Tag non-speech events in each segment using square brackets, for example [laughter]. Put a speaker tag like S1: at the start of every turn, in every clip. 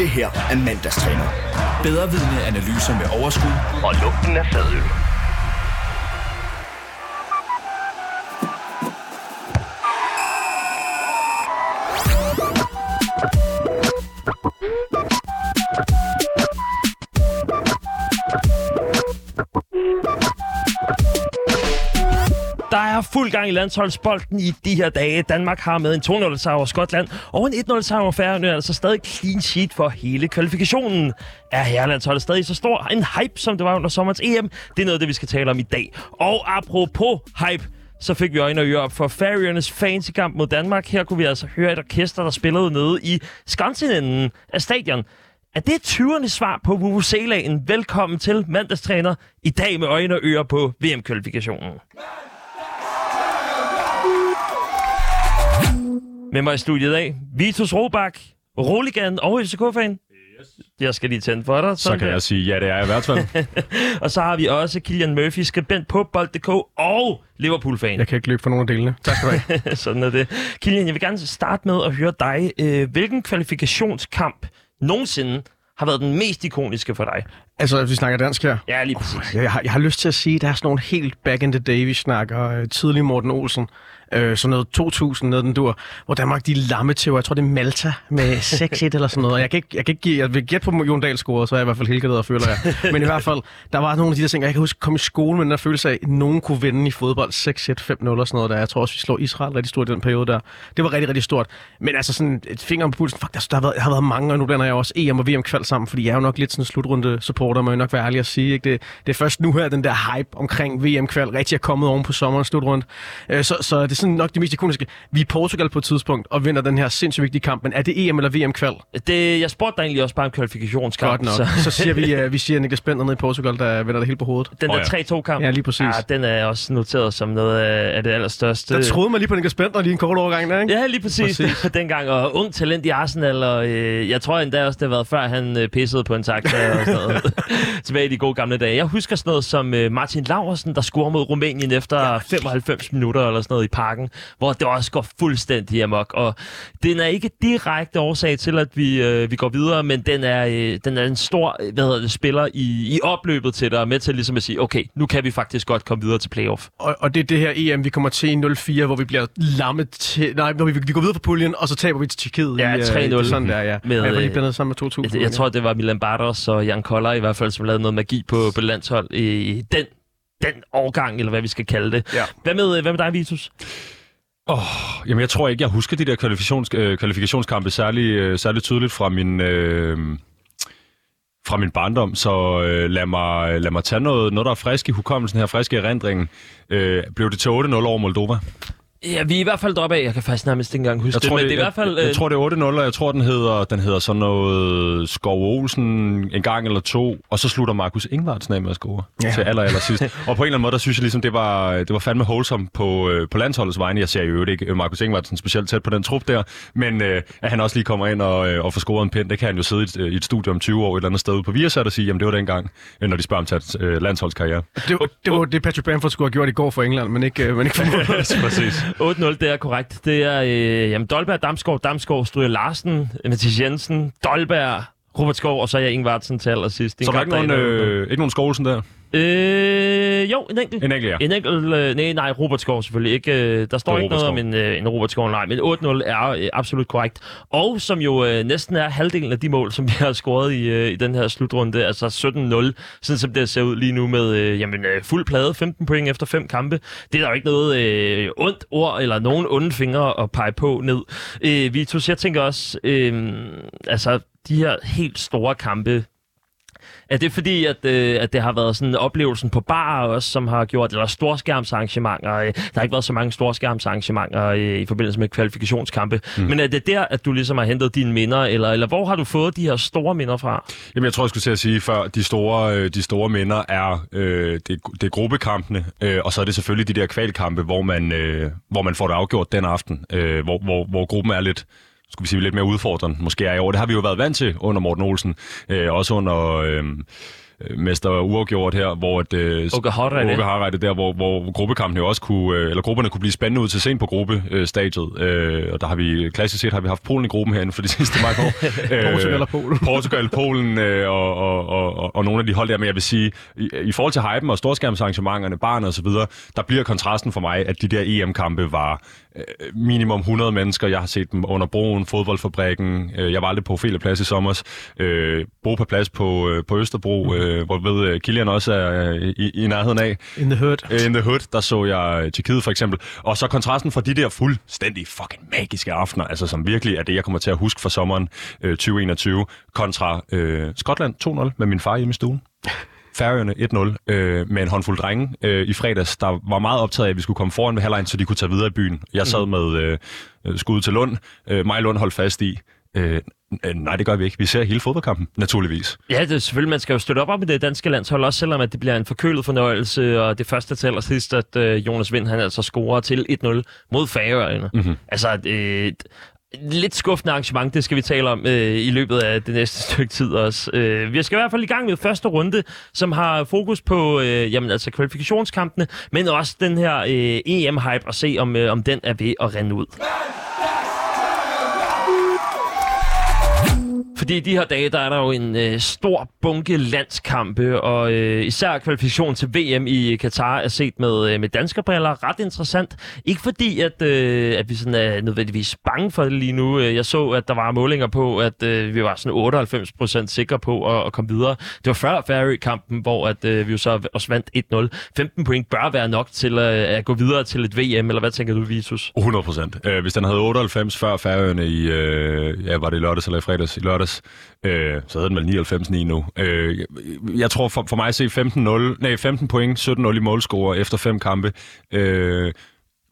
S1: Det her er mandagstræner.
S2: Bedre vidne analyser med overskud
S1: Og lugten af fadøl.
S3: Fuld gang i landsholdsbolden i de her dage. Danmark har med en 2-0 sejr over Skotland og en 1-0 sejr over Færøerne, altså stadig clean sheet for hele kvalifikationen. Er herrelandsholdet stadig så stor en hype, som det var under sommerens EM? Det er noget det, vi skal tale om i dag. Og apropos hype, så fik vi øjne og ører op for Færøernes fans i kamp mod Danmark. Her kunne vi altså høre et orkester, der spillede nede i skansenenden af stadion. Er det 20'ernes svar på Vuvuzelaen? Velkommen til mandagstræner i dag med øjne og ører på VM-kvalifikationen. Med mig i studiet af, Vitus Robak, Roligan og FCK-fan. Yes. Jeg skal lige tænde for dig.
S4: Så kan jeg sige, ja, det er jeg i hvert fald. [laughs]
S3: Og så har vi også Kilian Murphy, skribent på Bold.dk og Liverpool-fan.
S5: Jeg kan ikke løbe for nogen af delene. Tak skal du have. [laughs]
S3: Sådan er det. Kilian, jeg vil gerne starte med at høre dig. Øh, hvilken kvalifikationskamp nogensinde har været den mest ikoniske for dig?
S5: altså, vi snakker dansk her.
S3: Ja, lige præcis.
S5: Jeg, jeg, har, jeg har lyst til at sige, at der er sådan nogle helt back in the day, vi snakker øh, tidlig Morten Olsen. Øh, sådan noget 2000, noget den dur, hvor Danmark de lamme til, jeg tror det er Malta med [laughs] 6-1 eller sådan noget. Og Jeg kan ikke, jeg kan ikke give, jeg vil gætte på Jon Dahl score, så er jeg i hvert fald helt og føler jeg. [laughs] Men i hvert fald, der var nogle af de der ting, og jeg kan huske komme i skole med den der følelse af, at nogen kunne vinde i fodbold 6-1, 5-0 og sådan noget der. Jeg tror også, vi slår Israel rigtig stort i den periode der. Det var rigtig, rigtig stort. Men altså sådan et finger på pulsen, fuck, der, der, har været, der har været mange, og nu blander jeg også EM og VM kval sammen, fordi jeg er jo nok lidt sådan en slutrunde supporter, må jeg nok være ærlig at sige. Ikke? Det, det er først nu her, den der hype omkring VM kval rigtig er kommet oven på sommerens slutrunde. Øh, så, så det sådan nok det mest ikoniske. Vi er i Portugal på et tidspunkt og vinder den her sindssygt vigtige kamp, men er det EM eller VM kval?
S3: Det, jeg spurgte dig egentlig også bare om kvalifikationskamp.
S5: Godt nok. Så, så siger vi, uh, vi siger Niklas Bender nede i Portugal, der vender det helt på hovedet.
S3: Den
S4: Åh,
S3: der 3-2-kamp,
S5: Ja, lige præcis.
S3: ja, den er også noteret som noget af af det allerstørste.
S5: Der troede man lige på Niklas Bender lige en kort overgang der, ikke?
S3: Ja, lige præcis. præcis. [laughs] Dengang, og ung talent i Arsenal, og øh, jeg tror endda også, det har været før, han øh, pissede på en taxa og sådan noget. [laughs] Tilbage i de gode gamle dage. Jeg husker sådan noget som øh, Martin Laursen, der scorer mod Rumænien efter ja. 95 minutter eller sådan noget i parken, hvor det også går fuldstændig amok. Og den er ikke direkte årsag til, at vi, øh, vi går videre, men den er, øh, den er en stor øh, hvad hedder det, spiller i, i opløbet til og med til ligesom at sige, okay, nu kan vi faktisk godt komme videre til playoff.
S5: Og, og det er det her EM, vi kommer til i 04, hvor vi bliver lammet til... Nej, hvor vi, vi går videre på puljen, og så taber vi til Tjekkiet.
S3: Ja,
S5: i, øh,
S3: 3-0.
S5: det er sådan der, ja.
S3: Med,
S5: jeg var lige
S3: øh,
S5: sammen med 2000.
S3: Jeg, jeg tror, det var Milan Bartos og Jan Koller i hvert fald, som lavede noget magi på, på landshold i, i den, den årgang, eller hvad vi skal kalde det.
S5: Ja.
S3: Hvad med, hvad med dig, Vitus?
S4: Oh, jamen, jeg tror ikke, jeg husker de der kvalifikations, øh, kvalifikationskampe særlig, øh, særlig tydeligt fra min, øh, fra min barndom, så øh, lad, mig, lad mig tage noget, noget, der er frisk i hukommelsen her, frisk i erindringen. Øh, blev det til 8-0 over Moldova?
S3: Ja, vi er i hvert fald deroppe af. Jeg kan faktisk nærmest ikke engang huske
S4: Jeg
S3: det,
S4: tror,
S3: men
S4: det,
S3: det er i hvert fald...
S4: jeg, jeg
S3: øh,
S4: tror, det er 8-0, og jeg tror, den hedder, den hedder sådan noget Skov Olsen en gang eller to, og så slutter Markus Ingvartsen af med at score ja. Til aller, aller sidst. [laughs] og på en eller anden måde, der synes jeg ligesom, det var, det var fandme wholesome på, øh, på landsholdets vegne. Jeg ser jo ikke øh, Markus Ingvartsen specielt tæt på den trup der, men øh, at han også lige kommer ind og, øh, og får scoret en pind, det kan han jo sidde i et, i et studie om 20 år et eller andet sted ude på Viasat og sige, jamen det var dengang, når de spørger om til øh, landsholdskarriere.
S5: Det, var- det var det, Patrick Bamford skulle have gjort i går for England, men ikke, øh, men ikke for [laughs]
S4: Præcis.
S3: 8-0, det er korrekt. Det er øh, jamen, Dolberg, Damsgaard, Damsgaard, Stryger Larsen, Mathis Jensen, Dolberg, Robert Skov, og så er jeg Ingvartsen til allersidst. Det
S4: Så der er ikke nogen, øh, ikke nogen Skovlsen der?
S3: Øh, jo, en enkelt.
S4: En enkelt, ja.
S3: En enkelt, øh, nej, nej, Robert Skov selvfølgelig ikke. Øh, der står ikke noget
S4: Robert
S3: om en, øh, en Robert Skov, nej, men 8-0 er øh, absolut korrekt. Og som jo øh, næsten er halvdelen af de mål, som vi har scoret i, øh, i den her slutrunde, altså 17-0, sådan som det ser ud lige nu med øh, jamen, øh, fuld plade, 15 point efter fem kampe. Det er der jo ikke noget øh, ondt ord eller nogen onde fingre at pege på ned. Øh, Vitus, jeg tænker også, øh, altså de her helt store kampe, er det fordi, at, øh, at det har været sådan oplevelsen på bar også, som har gjort, eller storskærmsarrangementer, øh, der har ikke været så mange storskærmsarrangementer øh, i forbindelse med kvalifikationskampe, mm. men er det der, at du ligesom har hentet dine minder, eller, eller hvor har du fået de her store minder fra?
S4: Jamen, jeg tror, jeg skulle til at sige før, de store, øh, de store minder er, øh, det, det er gruppekampene, øh, og så er det selvfølgelig de der kvalkampe, hvor man, øh, hvor man får det afgjort den aften, øh, hvor, hvor, hvor gruppen er lidt skulle vi sige, lidt mere udfordrende, måske er i år. Det har vi jo været vant til under Morten Olsen, øh, også under... Øh, mester uafgjort her, hvor at, øh,
S3: Oka Hareide.
S4: Oka Hareide der, hvor, hvor gruppekampen jo også kunne, øh, eller grupperne kunne blive spændende ud til sent på gruppestadiet. Øh, og der har vi, klassisk set har vi haft Polen i gruppen herinde for de [laughs] sidste mange år. Øh, [laughs]
S5: Portugal og Polen. [laughs]
S4: Portugal, Polen øh, og, og, og, og, og nogle af de hold der, men jeg vil sige, i, i forhold til hypen og storskærmsarrangementerne, barn og så videre, der bliver kontrasten for mig, at de der EM-kampe var øh, minimum 100 mennesker. Jeg har set dem under broen, fodboldfabrikken. Øh, jeg var aldrig på Ophelia Plads i sommer. Øh, bo på plads på, øh, på Østerbro, øh, hvor ved øh, Kilian også er øh, i, i nærheden af.
S5: In the hood.
S4: Øh, In the Hood, der så jeg øh, Tjekkiet for eksempel. Og så kontrasten fra de der fuldstændig fucking magiske aftener, altså som virkelig er det, jeg kommer til at huske fra sommeren øh, 2021, kontra øh, Skotland 2-0 med min far hjemme i stuen. Færøerne 1-0 øh, med en håndfuld drenge øh, i fredags, der var meget optaget af, at vi skulle komme foran ved halvlejen, så de kunne tage videre i byen. Jeg sad med øh, øh, skud til Lund. Øh, mig Lund holdt fast i. Øh, øh, nej, det gør vi ikke. Vi ser hele fodboldkampen, naturligvis.
S3: Ja, det er selvfølgelig. Man skal jo støtte op om det danske landshold, også selvom at det bliver en forkølet fornøjelse, og det første til allersidst, at øh, Jonas Vind han altså scorer til 1-0 mod Færøerne. Mm-hmm. Altså, øh, lidt skuffende arrangement, det skal vi tale om øh, i løbet af det næste stykke tid også. Øh, vi skal i hvert fald i gang med første runde, som har fokus på øh, jamen, altså kvalifikationskampene, men også den her øh, EM-hype, og se om, øh, om den er ved at rende ud. Fordi i de her dage, der er der jo en øh, stor bunke landskampe, og øh, især kvalifikation til VM i Katar er set med, øh, med danskerbriller ret interessant. Ikke fordi, at, øh, at vi sådan er nødvendigvis bange for det lige nu. Øh, jeg så, at der var målinger på, at øh, vi var sådan 98% sikre på at, at komme videre. Det var før Ferry-kampen, hvor at, øh, vi jo så også vandt 1-0. 15 point bør være nok til øh, at gå videre til et VM, eller hvad tænker du, Vitus?
S4: 100%. Øh, hvis den havde 98 før Færøerne i, øh, ja, var det lørdags eller i fredags? I lørdags, øh, så havde den vel 99-9 nu. Øh, jeg, jeg tror for, for mig at se 15, 0, nej, 15 point, 17-0 i målscore efter fem kampe. Øh,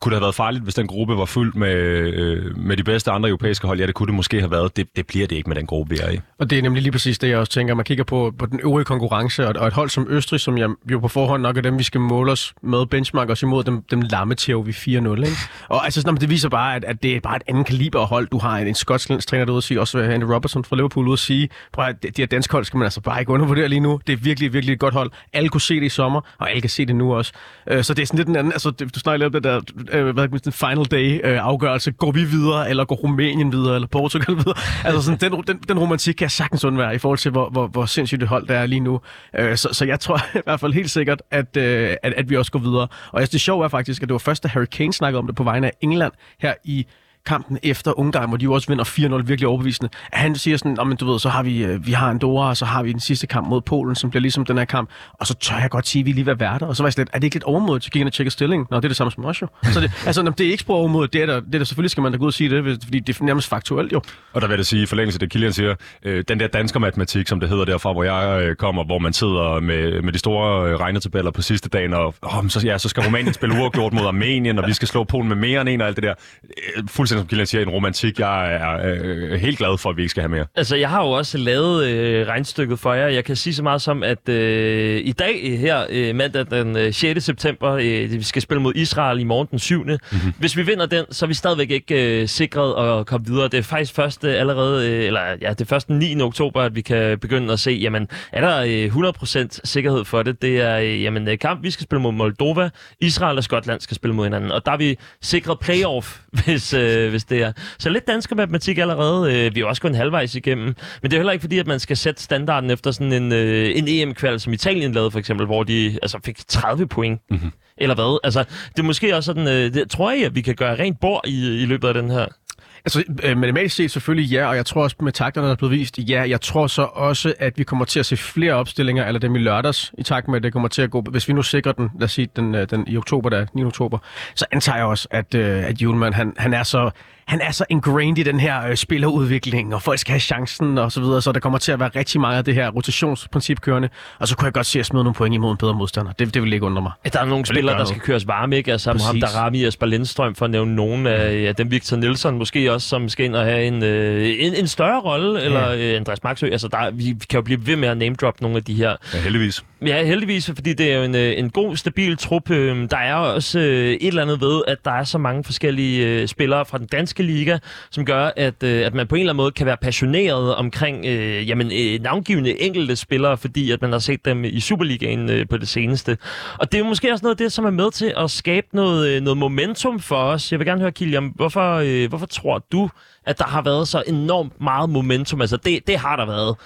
S4: kunne det have været farligt, hvis den gruppe var fyldt med, øh, med de bedste andre europæiske hold? Ja, det kunne det måske have været. Det, det bliver det ikke med den gruppe, vi er i.
S5: Og det er nemlig lige præcis det, jeg også tænker. Man kigger på, på den øvrige konkurrence, og, og et hold som Østrig, som jeg, jo på forhånd nok er dem, vi skal måle os med, benchmark os imod, dem, dem lamme til vi 4-0. Ikke? Og altså, sådan, det viser bare, at, at det er bare et andet kaliber hold. Du har en, en skotsk træner derude at sige, også Andy Robertson fra Liverpool ude at sige, prøv at de, her danske hold skal man altså bare ikke undervurdere lige nu. Det er virkelig, virkelig et godt hold. Alle kunne se det i sommer, og alle kan se det nu også. Øh, så det er sådan lidt en anden, altså du snakker lidt om det der, øh, hvad den final day øh, afgørelse. Går vi videre, eller går Rumænien videre, eller Portugal videre? [laughs] Altså sådan, den, den, den romantik kan jeg sagtens undvære i forhold til, hvor, hvor, hvor sindssygt det hold der er lige nu. Øh, så, så jeg tror [laughs] i hvert fald helt sikkert, at, øh, at, at vi også går videre. Og altså, det sjove er faktisk, at det var først, da Harry Kane snakkede om det på vegne af England her i kampen efter Ungarn, hvor de jo også vinder 4-0 virkelig overbevisende, at han siger sådan, men du ved, så har vi, øh, vi har Andorra, og så har vi den sidste kamp mod Polen, som bliver ligesom den her kamp, og så tør jeg godt sige, at vi lige var værter, og så var jeg sådan lidt, er det ikke lidt overmodigt, så gik jeg ind og tjekke stillingen? Nå, det er det samme som os jo. Så det, altså, det er ikke sprog overmodigt, det er der, det er der, selvfølgelig skal man da gå ud og sige det, fordi det er nærmest faktuelt jo.
S4: Og der vil jeg sige, i forlængelse af det, Kilian siger, øh, den der dansker matematik, som det hedder derfra, hvor jeg øh, kommer, hvor man sidder med, med de store øh, regnetabeller på sidste dagen, og oh, så, ja, så skal Rumænien spille uafgjort mod Armenien, og vi skal slå Polen med mere end en og alt det der. Øh, fuldstændig som Kilian siger, en romantik, jeg er øh, helt glad for, at vi ikke skal have mere.
S3: Altså, jeg har jo også lavet øh, regnstykket for jer. Jeg kan sige så meget som, at øh, i dag øh, her, øh, mandag den øh, 6. september, øh, vi skal spille mod Israel i morgen den 7. Mm-hmm. Hvis vi vinder den, så er vi stadigvæk ikke øh, sikret at komme videre. Det er faktisk først øh, allerede, øh, eller ja, det er først den 9. oktober, at vi kan begynde at se, jamen, er der øh, 100% sikkerhed for det? Det er, øh, jamen, øh, kamp, vi skal spille mod Moldova, Israel og Skotland skal spille mod hinanden, og der er vi sikret playoff, [laughs] hvis, øh, hvis det er. Så lidt dansk matematik allerede. Øh, vi er også kun halvvejs igennem. Men det er heller ikke fordi, at man skal sætte standarden efter sådan en, øh, en EM-kval, som Italien lavede for eksempel, hvor de altså, fik 30 point. Mm-hmm. Eller hvad? Altså, det er måske også sådan, øh, det, tror jeg, at vi kan gøre rent bord i, i løbet af den her.
S5: Altså, øh, matematisk set selvfølgelig ja, og jeg tror også med takterne, der er blevet vist, ja. Jeg tror så også, at vi kommer til at se flere opstillinger, eller dem i lørdags, i takt med, at det kommer til at gå. Hvis vi nu sikrer den, lad os sige, den, øh, den i oktober, der 9. oktober, så antager jeg også, at, øh, at Julemand, han, han er så han er så ingrained i den her øh, spillerudvikling, og folk skal have chancen og så videre, så der kommer til at være rigtig meget af det her rotationsprincip kørende, og så kunne jeg godt se at smide nogle point imod en bedre modstander. Det, det vil ikke undre mig.
S3: At der er nogle spillere, der skal køres varme, ikke? Altså ham, Darami og Jesper Lindstrøm, for at nævne nogen af ja, dem, Victor Nielsen måske også, som skal ind og have en, øh, en, en større rolle, eller øh, Andreas Maxø. Altså, der, vi, vi kan jo blive ved med at name drop nogle af de her.
S4: Ja, heldigvis.
S3: Ja, heldigvis, fordi det er jo en, øh, en god, stabil trup. Øh, Der er også øh, et eller andet ved, at der er så mange forskellige øh, spillere fra den danske danske liga, som gør, at, øh, at man på en eller anden måde kan være passioneret omkring øh, jamen, øh, navngivende enkelte spillere, fordi at man har set dem i Superligaen øh, på det seneste. Og det er måske også noget af det, som er med til at skabe noget, øh, noget momentum for os. Jeg vil gerne høre, Kilian, hvorfor, øh, hvorfor tror du, at der har været så enormt meget momentum? Altså, det, det har der været.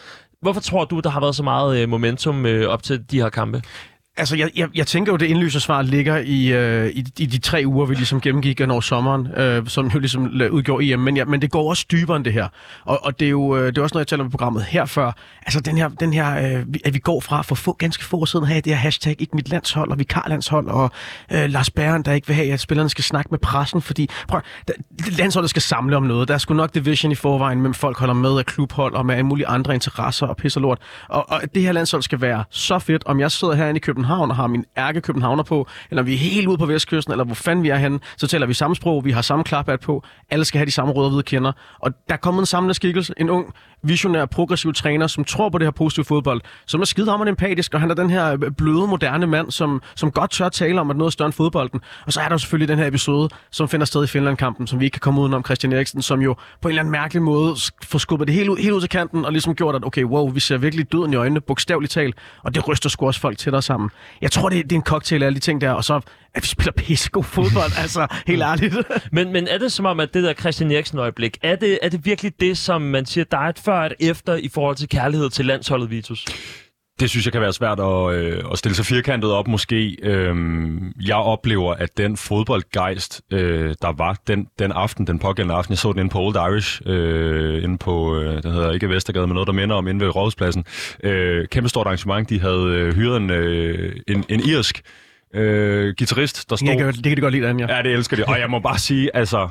S3: Hvorfor tror du, der har været så meget øh, momentum øh, op til de her kampe?
S5: Altså, jeg, jeg, jeg tænker jo, det indlysende svar ligger i, øh, i, i de tre uger, vi ligesom gennemgik hen over sommeren, øh, som jo ligesom udgjorde EM. Men, ja, men det går også dybere end det her. Og, og det, er jo, øh, det er også noget, jeg taler om i programmet her før. Altså, den her, den her øh, at vi går fra for få, ganske få år siden at have det her hashtag, ikke mit landshold og vikarlandshold, og øh, Lars Bæren, der ikke vil have, at spillerne skal snakke med pressen, fordi prøv, der, landsholdet skal samle om noget. Der er sgu nok division i forvejen, men folk holder med af klubhold og med alle mulige andre interesser og pisser lort. Og, og det her landshold skal være så fedt, om jeg sidder herinde i København og har min ærke københavner på, eller vi er helt ude på vestkysten, eller hvor fanden vi er henne, så taler vi samme sprog, vi har samme klaphat på, alle skal have de samme røde og hvide kender. Og der kommer en samlende skikkelse, en ung, visionær, progressiv træner, som tror på det her positive fodbold, som er skidehammerende empatisk, og han er den her øh, bløde, moderne mand, som, som godt tør tale om, at noget er større end fodbolden. Og så er der jo selvfølgelig den her episode, som finder sted i Finland-kampen, som vi ikke kan komme udenom Christian Eriksen, som jo på en eller anden mærkelig måde får skubbet det helt ud, helt ud til kanten, og ligesom gjort, at okay, wow, vi ser virkelig døden i øjnene, bogstaveligt talt, og det ryster sgu også folk tættere sammen. Jeg tror, det, det er en cocktail af alle de ting der, og så at vi spiller pissegod fodbold, altså helt ærligt. [laughs]
S3: Men, men er det som om, at det der Christian Eriksen-øjeblik, er det, er det virkelig det, som man siger, der er et før og et efter i forhold til kærlighed til landsholdet, Vitus?
S4: Det synes jeg kan være svært at, øh, at stille sig firkantet op måske. Øhm, jeg oplever, at den fodboldgejst, øh, der var den, den aften, den pågældende aften, jeg så den inde på Old Irish, øh, inde på, øh, den hedder ikke Vestergade, men noget, der minder om inde ved Rådhuspladsen. Øh, kæmpe stort arrangement. De havde øh, hyret en, øh, en, en irsk øh, guitarist, der stod...
S5: Kan, det kan det godt lide, Anja.
S4: Ja, det elsker de. Og jeg må bare sige, altså...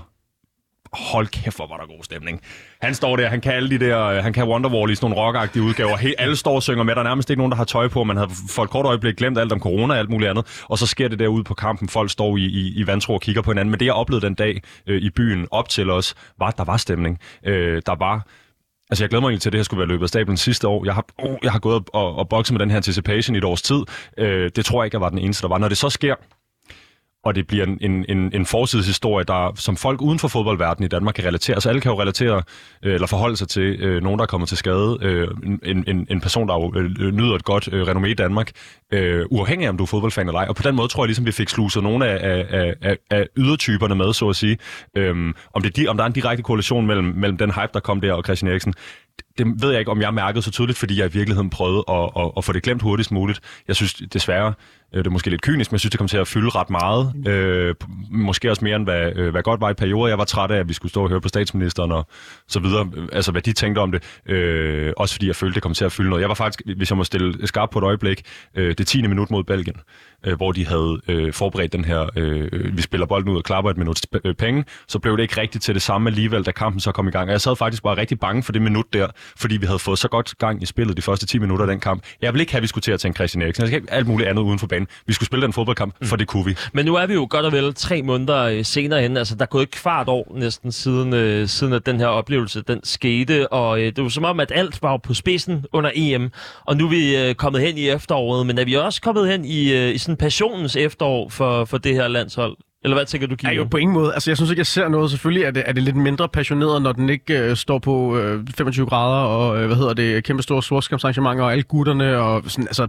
S4: Hold kæft, hvor var der god stemning. Han står der, han kan alle de der, øh, han kan Wonderwall i sådan nogle rockagtige udgaver. He, alle står og synger med, der er nærmest ikke nogen, der har tøj på. Man havde for et kort øjeblik glemt alt om corona og alt muligt andet. Og så sker det derude på kampen. Folk står i, i, i vantro og kigger på hinanden. Men det, jeg oplevede den dag øh, i byen op til os, var, at der var stemning. Øh, der var Altså, jeg glæder mig egentlig til, at det her skulle være løbet af stablen sidste år. Jeg har, oh, jeg har gået og, og bokset med den her anticipation i et års tid. Øh, det tror jeg ikke, jeg var den eneste, der var. Når det så sker, og det bliver en, en, en, en forsidshistorie, der, som folk uden for fodboldverdenen i Danmark kan relatere. Så alle kan jo relatere, øh, eller forholde sig til øh, nogen, der er kommet til skade. Øh, en, en, en person, der jo øh, nyder et godt øh, renommé i Danmark, øh, uafhængig af, om du er fodboldfan eller ej. Og på den måde tror jeg ligesom, vi fik sluset nogle af, af, af, af ydertyperne med, så at sige. Øh, om, det, om der er en direkte korrelation mellem, mellem den hype, der kom der, og Christian Eriksen, det ved jeg ikke, om jeg mærkede så tydeligt, fordi jeg i virkeligheden prøvede at, at, at få det glemt hurtigst muligt. Jeg synes desværre, det er måske lidt kynisk, men jeg synes, det kom til at fylde ret meget. Øh, måske også mere, end hvad, øh, hvad godt var i perioder. Jeg var træt af, at vi skulle stå og høre på statsministeren og så videre. Øh, Altså, hvad de tænkte om det. Øh, også fordi jeg følte, det kom til at fylde noget. Jeg var faktisk, hvis jeg må stille skarp på et øjeblik, øh, det 10. minut mod Belgien, øh, hvor de havde øh, forberedt den her, øh, vi spiller bolden ud og klapper et minut øh, penge, så blev det ikke rigtigt til det samme alligevel, da kampen så kom i gang. Og jeg sad faktisk bare rigtig bange for det minut der, fordi vi havde fået så godt gang i spillet de første 10 minutter af den kamp. Jeg ville ikke have, at vi skulle til at tænke Christian Eriksen. Jeg skal ikke alt muligt andet uden for banen. Vi skulle spille den fodboldkamp, for det kunne vi.
S3: Men nu er vi jo godt og vel tre måneder øh, senere hen. Altså, der er gået et kvart år næsten siden, øh, siden at den her oplevelse den skete. Og øh, det er jo som om, at alt var på spidsen under EM. Og nu er vi øh, kommet hen i efteråret. Men er vi også kommet hen i, øh, i sådan passionens efterår for, for det her landshold? Eller hvad tænker du,
S5: Ja,
S3: Kino?
S5: jo, på ingen måde. Altså, jeg synes ikke, jeg ser noget. Selvfølgelig er det, er det lidt mindre passioneret, når den ikke øh, står på øh, 25 grader, og øh, hvad hedder det, kæmpe store sortskabsarrangementer, og alle gutterne, og sådan, altså,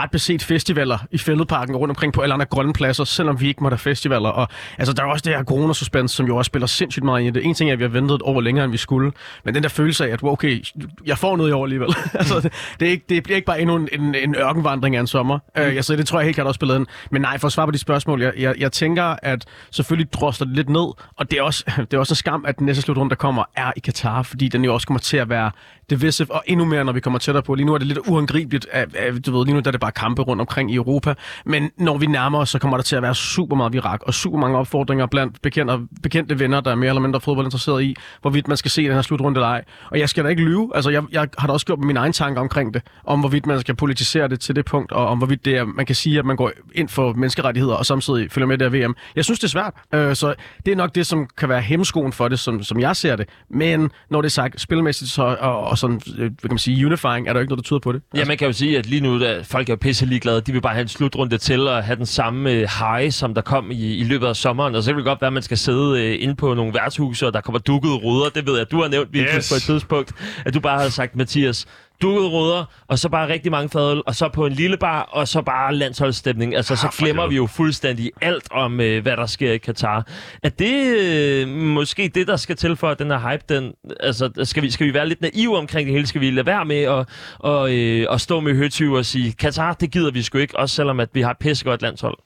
S5: ret beset festivaler i Fælledparken og rundt omkring på alle andre grønne pladser, selvom vi ikke måtte have festivaler. Og altså, der er også det her coronasuspense, som jo også spiller sindssygt meget ind i det. En ting er, at vi har ventet et år længere, end vi skulle, men den der følelse af, at wow, okay, jeg får noget i år alligevel. [laughs] altså, det, det, er ikke, det bliver ikke bare endnu en, en, en ørkenvandring af en sommer. Mm. Uh, altså, det tror jeg helt klart også spillet ind. Men nej, for at svare på de spørgsmål, jeg, jeg, jeg tænker, at selvfølgelig drosler det lidt ned, og det er også, [laughs] det er også en skam, at den næste slutrunde, der kommer, er i Katar, fordi den jo også kommer til at være divisive, og endnu mere, når vi kommer tættere på. Lige nu er det lidt uangribeligt, af, af, du ved, lige nu der er det bare kampe rundt omkring i Europa, men når vi nærmer os, så kommer der til at være super meget virak, og super mange opfordringer blandt bekendte, bekendte venner, der er mere eller mindre fodboldinteresseret i, hvorvidt man skal se den her slutrunde eller ej. Og jeg skal da ikke lyve, altså jeg, jeg har da også gjort mine egne tanker omkring det, om hvorvidt man skal politisere det til det punkt, og om hvorvidt det er, man kan sige, at man går ind for menneskerettigheder, og samtidig følger med det her VM. Jeg synes, det er svært, øh, så det er nok det, som kan være hemskoen for det, som, som jeg ser det. Men når det er sagt, spilmæssigt så, og, og sådan, øh, hvad kan man sige, unifying, er der ikke noget, der tyder på det.
S3: Ja, man kan jo sige, at lige nu at folk er jo pisse ligeglade. De vil bare have en slutrunde til og have den samme øh, high, som der kom i, i løbet af sommeren. Og så kan det godt være, at man skal sidde øh, inde på nogle værtshuse, og der kommer dukkede ruder. Det ved jeg, du har nævnt,
S4: Yes.
S3: på et tidspunkt, at du bare har sagt, Mathias, dukkede ruder, og så bare rigtig mange fadøl, og så på en lille bar, og så bare landsholdsstemning. Altså, så
S4: Ah,
S3: glemmer vi jo fuldstændig alt om, øh, hvad der sker i Katar. Er det øh, måske det, der skal til for, at den her hype, den, altså, skal vi, skal vi være lidt naive omkring det hele? Skal vi lade være med at, og, øh, at stå med høtyv og sige, Katar, det gider vi sgu ikke, også selvom at vi har et pissegodt landshold?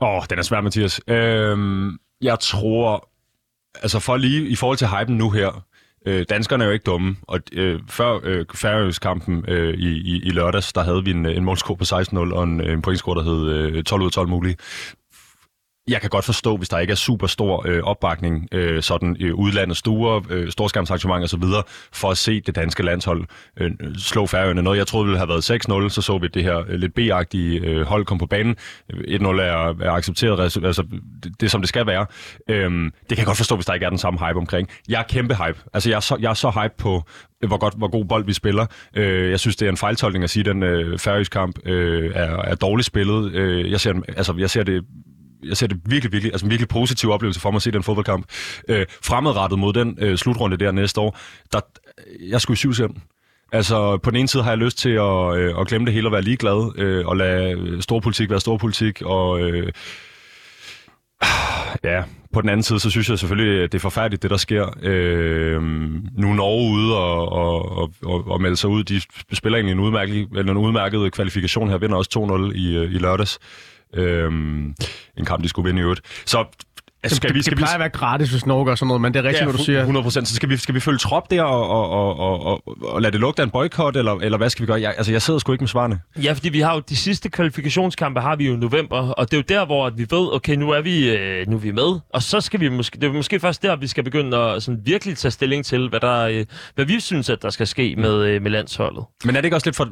S4: Åh, oh, den er svær, Mathias. Øhm, jeg tror, altså for lige i forhold til hypen nu her, øh, danskerne er jo ikke dumme, og øh, før øh, Færøs-kampen øh, i, i, i lørdags, der havde vi en, øh, en målscore på 16-0 og en, øh, en pointscore, der hed øh, 12 ud af 12 mulige. Jeg kan godt forstå, hvis der ikke er super stor øh, opbakning, øh, sådan øh, udlandet store, øh, så osv., for at se det danske landshold øh, slå Færøerne. Noget, jeg troede ville have været 6-0, så så vi det her øh, lidt B-agtige øh, hold komme på banen. 1-0 er, er accepteret, altså, altså det, det som det skal være. Øhm, det kan jeg godt forstå, hvis der ikke er den samme hype omkring. Jeg er kæmpe hype. Altså jeg er så, jeg er så hype på, øh, hvor, godt, hvor god bold vi spiller. Øh, jeg synes, det er en fejltolkning at sige, at den øh, færøsk kamp øh, er, er dårligt spillet. Øh, jeg, ser, altså, jeg ser det jeg ser det virkelig, virkelig, altså en virkelig positiv oplevelse for mig at se den fodboldkamp. Øh, fremadrettet mod den øh, slutrunde der næste år, der, jeg skulle i syv selv. Altså, på den ene side har jeg lyst til at, øh, at glemme det hele og være ligeglad, øh, og lade øh, storpolitik være storpolitik, og øh, ja, på den anden side, så synes jeg selvfølgelig, at det er forfærdeligt, det der sker. Øh, nu er Norge ude og, og, og, og, melde sig ud. De spiller egentlig en udmærket, eller en udmærket kvalifikation her, vinder også 2-0 i, øh, i lørdags. Øhm, en kamp, de skulle vinde i øvrigt. Så altså, skal
S5: det,
S4: vi, skal
S5: det plejer at være gratis, hvis Norge gør sådan noget, men det er rigtigt, ja, hvad du siger.
S4: 100 procent. Så skal vi, skal vi følge trop der og, og, og, og, og, lade det lugte af en boykot, eller, eller hvad skal vi gøre? Jeg, altså, jeg sidder sgu ikke med svarene.
S3: Ja, fordi vi har jo de sidste kvalifikationskampe har vi jo i november, og det er jo der, hvor at vi ved, okay, nu er vi, øh, nu er vi med, og så skal vi måske, det er måske først der, vi skal begynde at sådan virkelig tage stilling til, hvad, der, øh, hvad vi synes, at der skal ske med, øh, med landsholdet.
S4: Men er det ikke også lidt for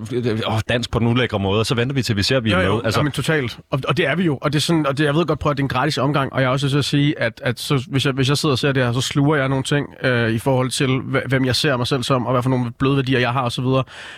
S4: åh, dansk på den ulækre måde, og så venter vi til, vi ser, at vi er
S5: Jo, jo,
S4: med?
S5: altså, jamen, totalt. Og, og det er vi jo. Og det er sådan, og det, jeg ved godt, prøv at det er en gratis omgang. Og jeg er også så at sige, at, at så, hvis, jeg, hvis jeg sidder og ser det her, så sluger jeg nogle ting øh, i forhold til, hvem jeg ser mig selv som, og hvad for nogle bløde værdier jeg har osv.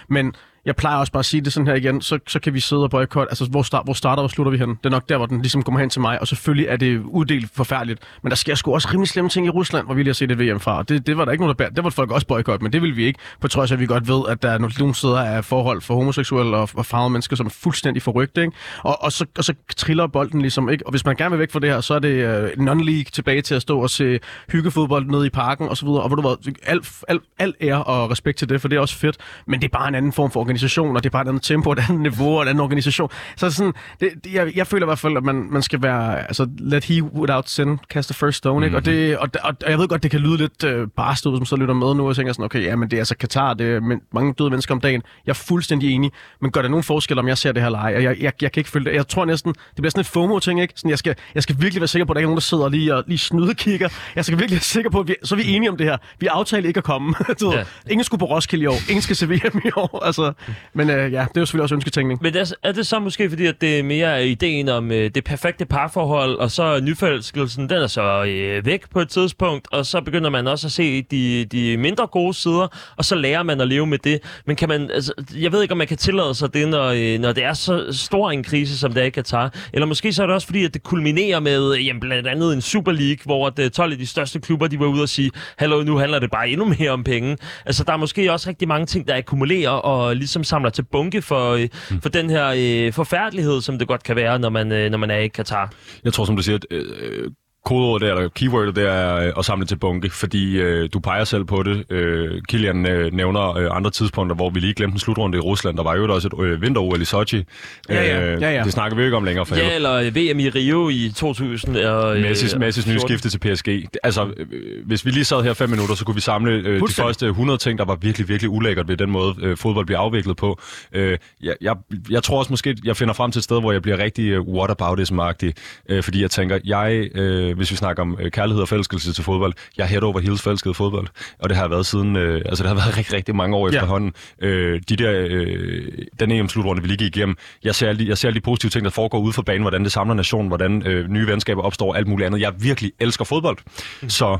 S5: Men jeg plejer også bare at sige det sådan her igen, så, så kan vi sidde og boykotte. Altså, hvor, start, hvor starter og slutter vi hen? Det er nok der, hvor den ligesom kommer hen til mig. Og selvfølgelig er det uddelt forfærdeligt. Men der sker sgu også rimelig slemme ting i Rusland, hvor vi lige har set et VM fra. Og Det, det var der ikke nogen, der bærer. Det var folk også boykotte, men det vil vi ikke. På trods af, at vi godt ved, at der er nogle, steder af forhold for homoseksuelle og, og farvede mennesker, som er fuldstændig forrygte. Ikke? Og, og, så, og så triller bolden ligesom ikke. Og hvis man gerne vil væk fra det her, så er det uh, non-league tilbage til at stå og se hyggefodbold nede i parken osv. Og hvor du ved, alt, alt, alt ære og respekt til det, for det er også fedt. Men det er bare en anden form for organisation, og det er bare et andet tempo, et andet niveau og en anden organisation. Så sådan, det, det, jeg, jeg føler i hvert fald, at man, man skal være, altså, let he without sin cast the first stone, ikke? Og, det, og, og, og, jeg ved godt, det kan lyde lidt øh, barstet, hvis man så lytter med nu og tænker sådan, okay, ja, men det er altså Katar, det er men, mange døde mennesker om dagen. Jeg er fuldstændig enig, men gør der nogen forskel, om jeg ser det her eller ej? Og Jeg, jeg, jeg, kan ikke følge det. Jeg tror næsten, det bliver sådan et FOMO-ting, ikke? Sådan, jeg, skal, jeg skal virkelig være sikker på, at der ikke er nogen, der sidder lige og lige snydekigger. Jeg skal virkelig være sikker på, at vi, så er vi enige om det her. Vi aftalte ikke at komme. [laughs]
S3: Ja.
S4: Mm.
S3: Mm.
S5: Ingen skulle på Roskilde i år. Ingen skal se VM i år. Altså, men øh, ja, det er jo selvfølgelig også ønsketænkning.
S3: Men er, er det så måske fordi, at det er mere ideen om øh, det perfekte parforhold, og så nyforelskelsen, den er så øh, væk på et tidspunkt, og så begynder man også at se de, de mindre gode sider, og så lærer man at leve med det. Men kan man, altså, jeg ved ikke, om man kan tillade sig det, når, øh, når det er så stor en krise, som det er i Katar. Eller måske så er det også fordi, at det kulminerer med øh, jamen, blandt andet en Super League, hvor at, øh, 12 af de største klubber, de var ude og sige, hallo, nu handler det bare endnu mere om penge. Altså, der er måske også rigtig mange ting, der akkumulerer og ligesom samler til bunke for, øh,
S4: Mm.
S3: for den her øh, forfærdelighed, som det godt kan være, når man, øh, når man er i Katar.
S4: Jeg tror, som du siger, at øh, kodeordet der, eller keywordet der er øh, at samle til bunke, fordi øh, du peger selv på det. Øh, Kilian øh, nævner øh, andre tidspunkter, hvor vi lige glemte en slutrunde i Rusland. Der var jo også et øh, vinter-OL i Sochi.
S5: Ja, ja.
S4: Øh,
S5: Ja, ja.
S4: Det snakker vi jo ikke om længere for
S3: Ja, eller VM i Rio i 2000. Og, øh,
S4: Messis, Messis nye
S3: 14.
S4: skifte til PSG. Altså, øh, hvis vi lige sad her fem minutter, så kunne vi samle øh, de første 100 ting, der var virkelig, virkelig ulækkert ved den måde, øh, fodbold bliver afviklet på. Øh, jeg, jeg, jeg tror også måske, jeg finder frem til et sted, hvor jeg bliver rigtig øh, whataboutism-agtig, øh, fordi jeg tænker, jeg, øh, hvis vi snakker om øh, kærlighed og forelskelse til fodbold, jeg head over heels forelsket fodbold, og det har været siden, øh, altså det har været [laughs] rigtig, rigtig mange år
S5: Ja.
S4: efterhånden. Øh, de der, øh, den EM-slutrunde, vi lige gik igennem, jeg ser, alle de, jeg ser alle de positive ting, der foregår ude for banen, hvordan det samler nationen, hvordan øh, nye venskaber opstår, alt muligt andet. Jeg virkelig elsker fodbold. Mm. Så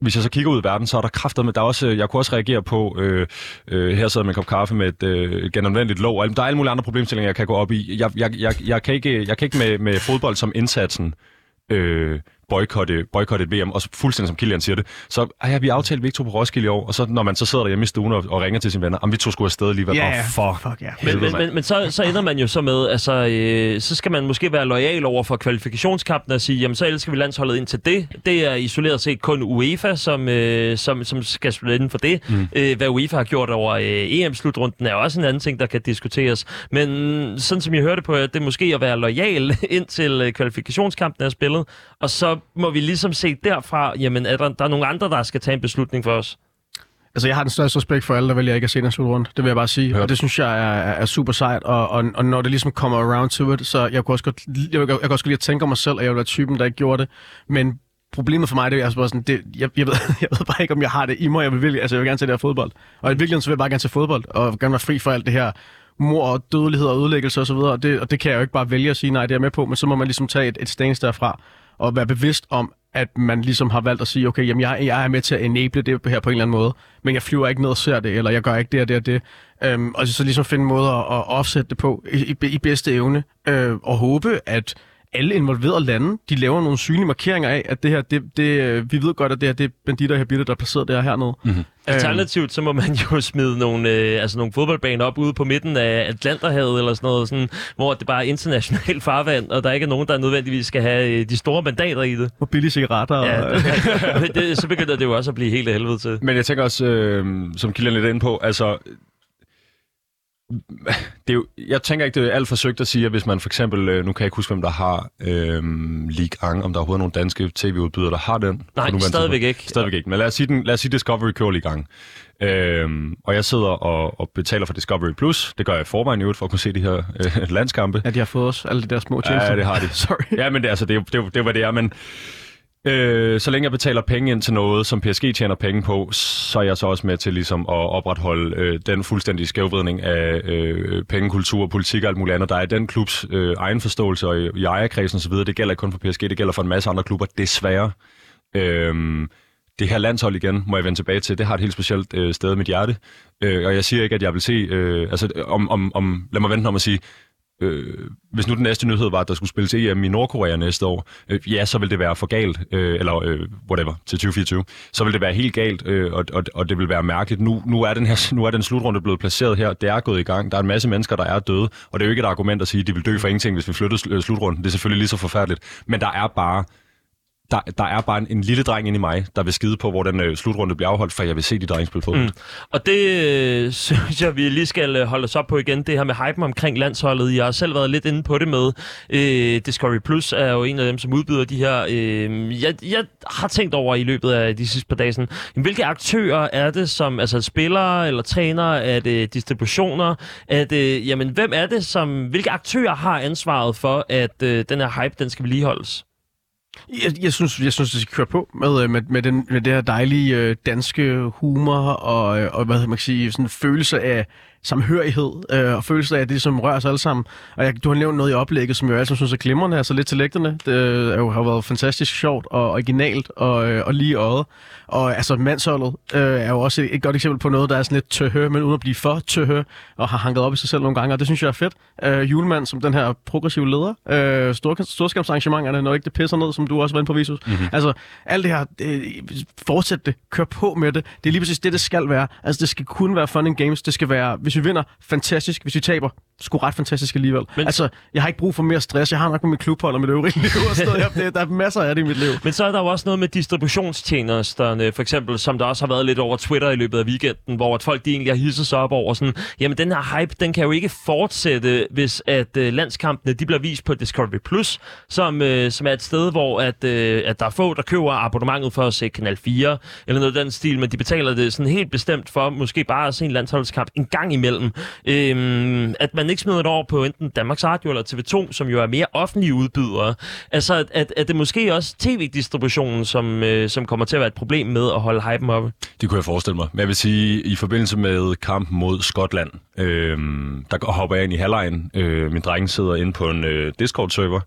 S4: hvis jeg så kigger ud i verden, så er der kræfter med, der er også, jeg kunne også reagere på, øh, øh, her sidder med en kop kaffe med et øh, genanvendeligt og der er alle mulige andre problemstillinger, jeg kan gå op i. Jeg, jeg, jeg, jeg kan ikke, jeg kan ikke med, med fodbold som indsatsen øh, boykotte, boykotte et VM, og så fuldstændig som Kilian siger det, så ja, vi aftalte, vi ikke tog på Roskilde i år, og så når man så sidder derhjemme i stuen og, og ringer til sine venner, om vi to skulle afsted alligevel,
S5: Ja,
S4: yeah. oh, fuck.
S5: Fuck, ja.
S3: Men,
S4: Helvede,
S3: men, men, men så, så ender man jo så med, altså, øh, så skal man måske være lojal over for kvalifikationskampen og sige, jamen så elsker vi landsholdet ind til det. Det er isoleret set kun UEFA, som, øh, som, som skal spille inden for det. Mm. Øh, hvad UEFA har gjort over øh, EM-slutrunden er også en anden ting, der kan diskuteres. Men sådan som jeg hørte på, at det er måske at være lojal [laughs] indtil øh, kvalifikationskampen er spillet, og så må vi ligesom se derfra, jamen er der, der er nogle andre, der skal tage en beslutning for os.
S5: Altså, jeg har den største respekt for alle, der vælger ikke at se den slutrunde. Det vil jeg bare sige.
S4: Hørt.
S5: Og det synes jeg er, er, er super sejt. Og, og, og, når det ligesom kommer around to it, så jeg kunne også godt, jeg, jeg, jeg kunne også godt lide at tænke om mig selv, at jeg ville være typen, der ikke gjorde det. Men problemet for mig, det er altså bare sådan, det, jeg, jeg, ved, [laughs] jeg ved bare ikke, om jeg har det i mig. Jeg vil, virkelig, altså, jeg vil gerne se det her fodbold. Og i virkeligheden, så vil jeg bare gerne se fodbold, og gerne være fri for alt det her mor og dødelighed og ødelæggelse osv. Og, det, og det kan jeg jo ikke bare vælge at sige, nej, det er jeg med på. Men så må man ligesom tage et, et stance derfra, og være bevidst om, at man ligesom har valgt at sige, okay, jamen jeg, jeg er med til at enable det her på en eller anden måde, men jeg flyver ikke ned og ser det, eller jeg gør ikke det og det og det. Øhm, og så ligesom finde måder at, at offsætte det på i, i, i bedste evne, øh, og håbe, at alle involverede lande, de laver nogle synlige markeringer af, at det her, det, det, øh, vi ved godt, at det her, det er banditter og habitter, der er placeret der hernede. Mm-hmm.
S3: Alternativt, så må man jo [laughs] smide nogle, øh, altså nogle fodboldbaner op ude på midten af Atlanterhavet, eller sådan noget, sådan, hvor det bare er internationalt farvand, og der ikke er nogen, der nødvendigvis skal have øh, de store mandater i det.
S5: Og billige cigaretter.
S3: Ja,
S5: og,
S3: det, [laughs] det, så begynder det jo også at blive helt af helvede til.
S4: Men jeg tænker også, øh, som Kilian lidt ind på, altså, det er jo, jeg tænker ikke, det er alt forsøgt at sige, at hvis man for eksempel, øh, nu kan jeg ikke huske, hvem der har øh, League Ang, om der er overhovedet nogle danske tv-udbydere, der har den.
S3: Nej,
S4: nuværende
S3: stadigvæk ikke.
S4: Stadigvæk ikke, men lad os sige, den, lad os sige Discovery kører League Ang. Øhm, og jeg sidder og, og betaler for Discovery Plus. Det gør jeg i forvejen i øvrigt, for at kunne se de her øh, landskampe.
S5: ja, de har fået os alle de der små tjenester.
S4: Ja, det har de. [laughs]
S5: Sorry.
S4: Ja, men det, altså, det, er det, er det hvad det er, men øh, så længe jeg betaler penge ind til noget, som PSG tjener penge på, så er jeg så også med til ligesom at opretholde øh, den fuldstændige skævvridning af øh, pengekultur, politik og alt muligt andet. Der er i den klubs øh, egen forståelse og i, i ejerkredsen osv. Det gælder ikke kun for PSG, det gælder for en masse andre klubber, desværre. Øh, det her landshold igen, må jeg vende tilbage til, det har et helt specielt øh, sted i mit hjerte. Øh, og jeg siger ikke, at jeg vil se, øh, altså om, om, om, lad mig vente om at sige, øh, hvis nu den næste nyhed var, at der skulle spilles EM i Nordkorea næste år, øh, ja, så vil det være for galt, øh, eller øh, whatever, til 2024. Så vil det være helt galt, øh, og, og, og det vil være mærkeligt. Nu, nu, er den her, [laughs] nu er den slutrunde blevet placeret her, det er gået i gang, der er en masse mennesker, der er døde, og det er jo ikke et argument at sige, at de vil dø for ingenting, hvis vi flytter øh, slutrunden. Det er selvfølgelig lige så forfærdeligt, men der er bare der, der er bare en, en lille dreng inde i mig, der vil skide på, hvor den øh, slutrunde bliver afholdt, for jeg vil se de drenge spille fodbold. Mm.
S3: Og det øh, [laughs] synes jeg, vi lige skal øh, holde os op på igen, det her med hypen omkring landsholdet. Jeg har selv været lidt inde på det med. Øh, Discovery Plus er jo en af dem, som udbyder de her. Øh, jeg, jeg har tænkt over i løbet af de sidste par dage, sådan, hvilke aktører er det, som altså spillere eller trænere, er det distributioner, er det, jamen, hvem er det, som, hvilke aktører har ansvaret for, at øh, den her hype, den skal vedligeholdes?
S5: Jeg, jeg, synes, jeg synes, det skal køre på med, øh, med, med, den, med det her dejlige øh, danske humor og, øh, og hvad man kan sige, sådan en følelse af samhørighed øh, og følelse af det, som rører os alle sammen. Og jeg, du har nævnt noget i oplægget, som jeg sammen synes er glimrende, altså lidt til lægterne. Det øh, er jo, har været fantastisk sjovt og originalt og, øh, og lige øjet. Og altså mandsholdet øh, er jo også et, et godt eksempel på noget, der er sådan lidt tøhø, men uden at blive for tøhø, og har hanket op i sig selv nogle gange, og det synes jeg er fedt. Øh, julemand som den her progressive leder, øh, stor, storskabsarrangementerne, når ikke det pisser ned, som du også var inde på, Visus. Mm-hmm. Altså, alt det her, øh, fortsæt det, kør på med det. Det er lige præcis det, det skal være. Altså, det skal kun være fun and games. Det skal være, hvis vi vinder, fantastisk. Hvis vi taber, sgu ret fantastisk alligevel. Men... Altså, jeg har ikke brug for mere stress. Jeg har nok med mit klubhold og mit øvrige [laughs] liv og sådan noget. Jeg- Der er masser af det i mit liv.
S3: Men så er der jo også noget med distributionstjenesterne, for eksempel, som der også har været lidt over Twitter i løbet af weekenden, hvor at folk de egentlig har hisset sig op over sådan, jamen den her hype, den kan jo ikke fortsætte, hvis at øh, landskampene, de bliver vist på Discovery Plus, som, øh, som er et sted, hvor at, øh, at der er få, der køber abonnementet for at se Kanal 4, eller noget af den stil, men de betaler det sådan helt bestemt for, måske bare at se en landsholdskamp en gang imellem. Øhm, at man ikke smider det over på enten Danmarks Radio eller TV2, som jo er mere offentlige udbydere. Altså, at, at, at det måske også tv-distributionen, som, øh, som kommer til at være et problem med at holde hypen oppe.
S4: Det kunne jeg forestille mig. Men jeg vil sige, i forbindelse med kampen mod Skotland, øh, der hopper jeg ind i halvlejen. Øh, min dreng sidder inde på en øh, Discord-server,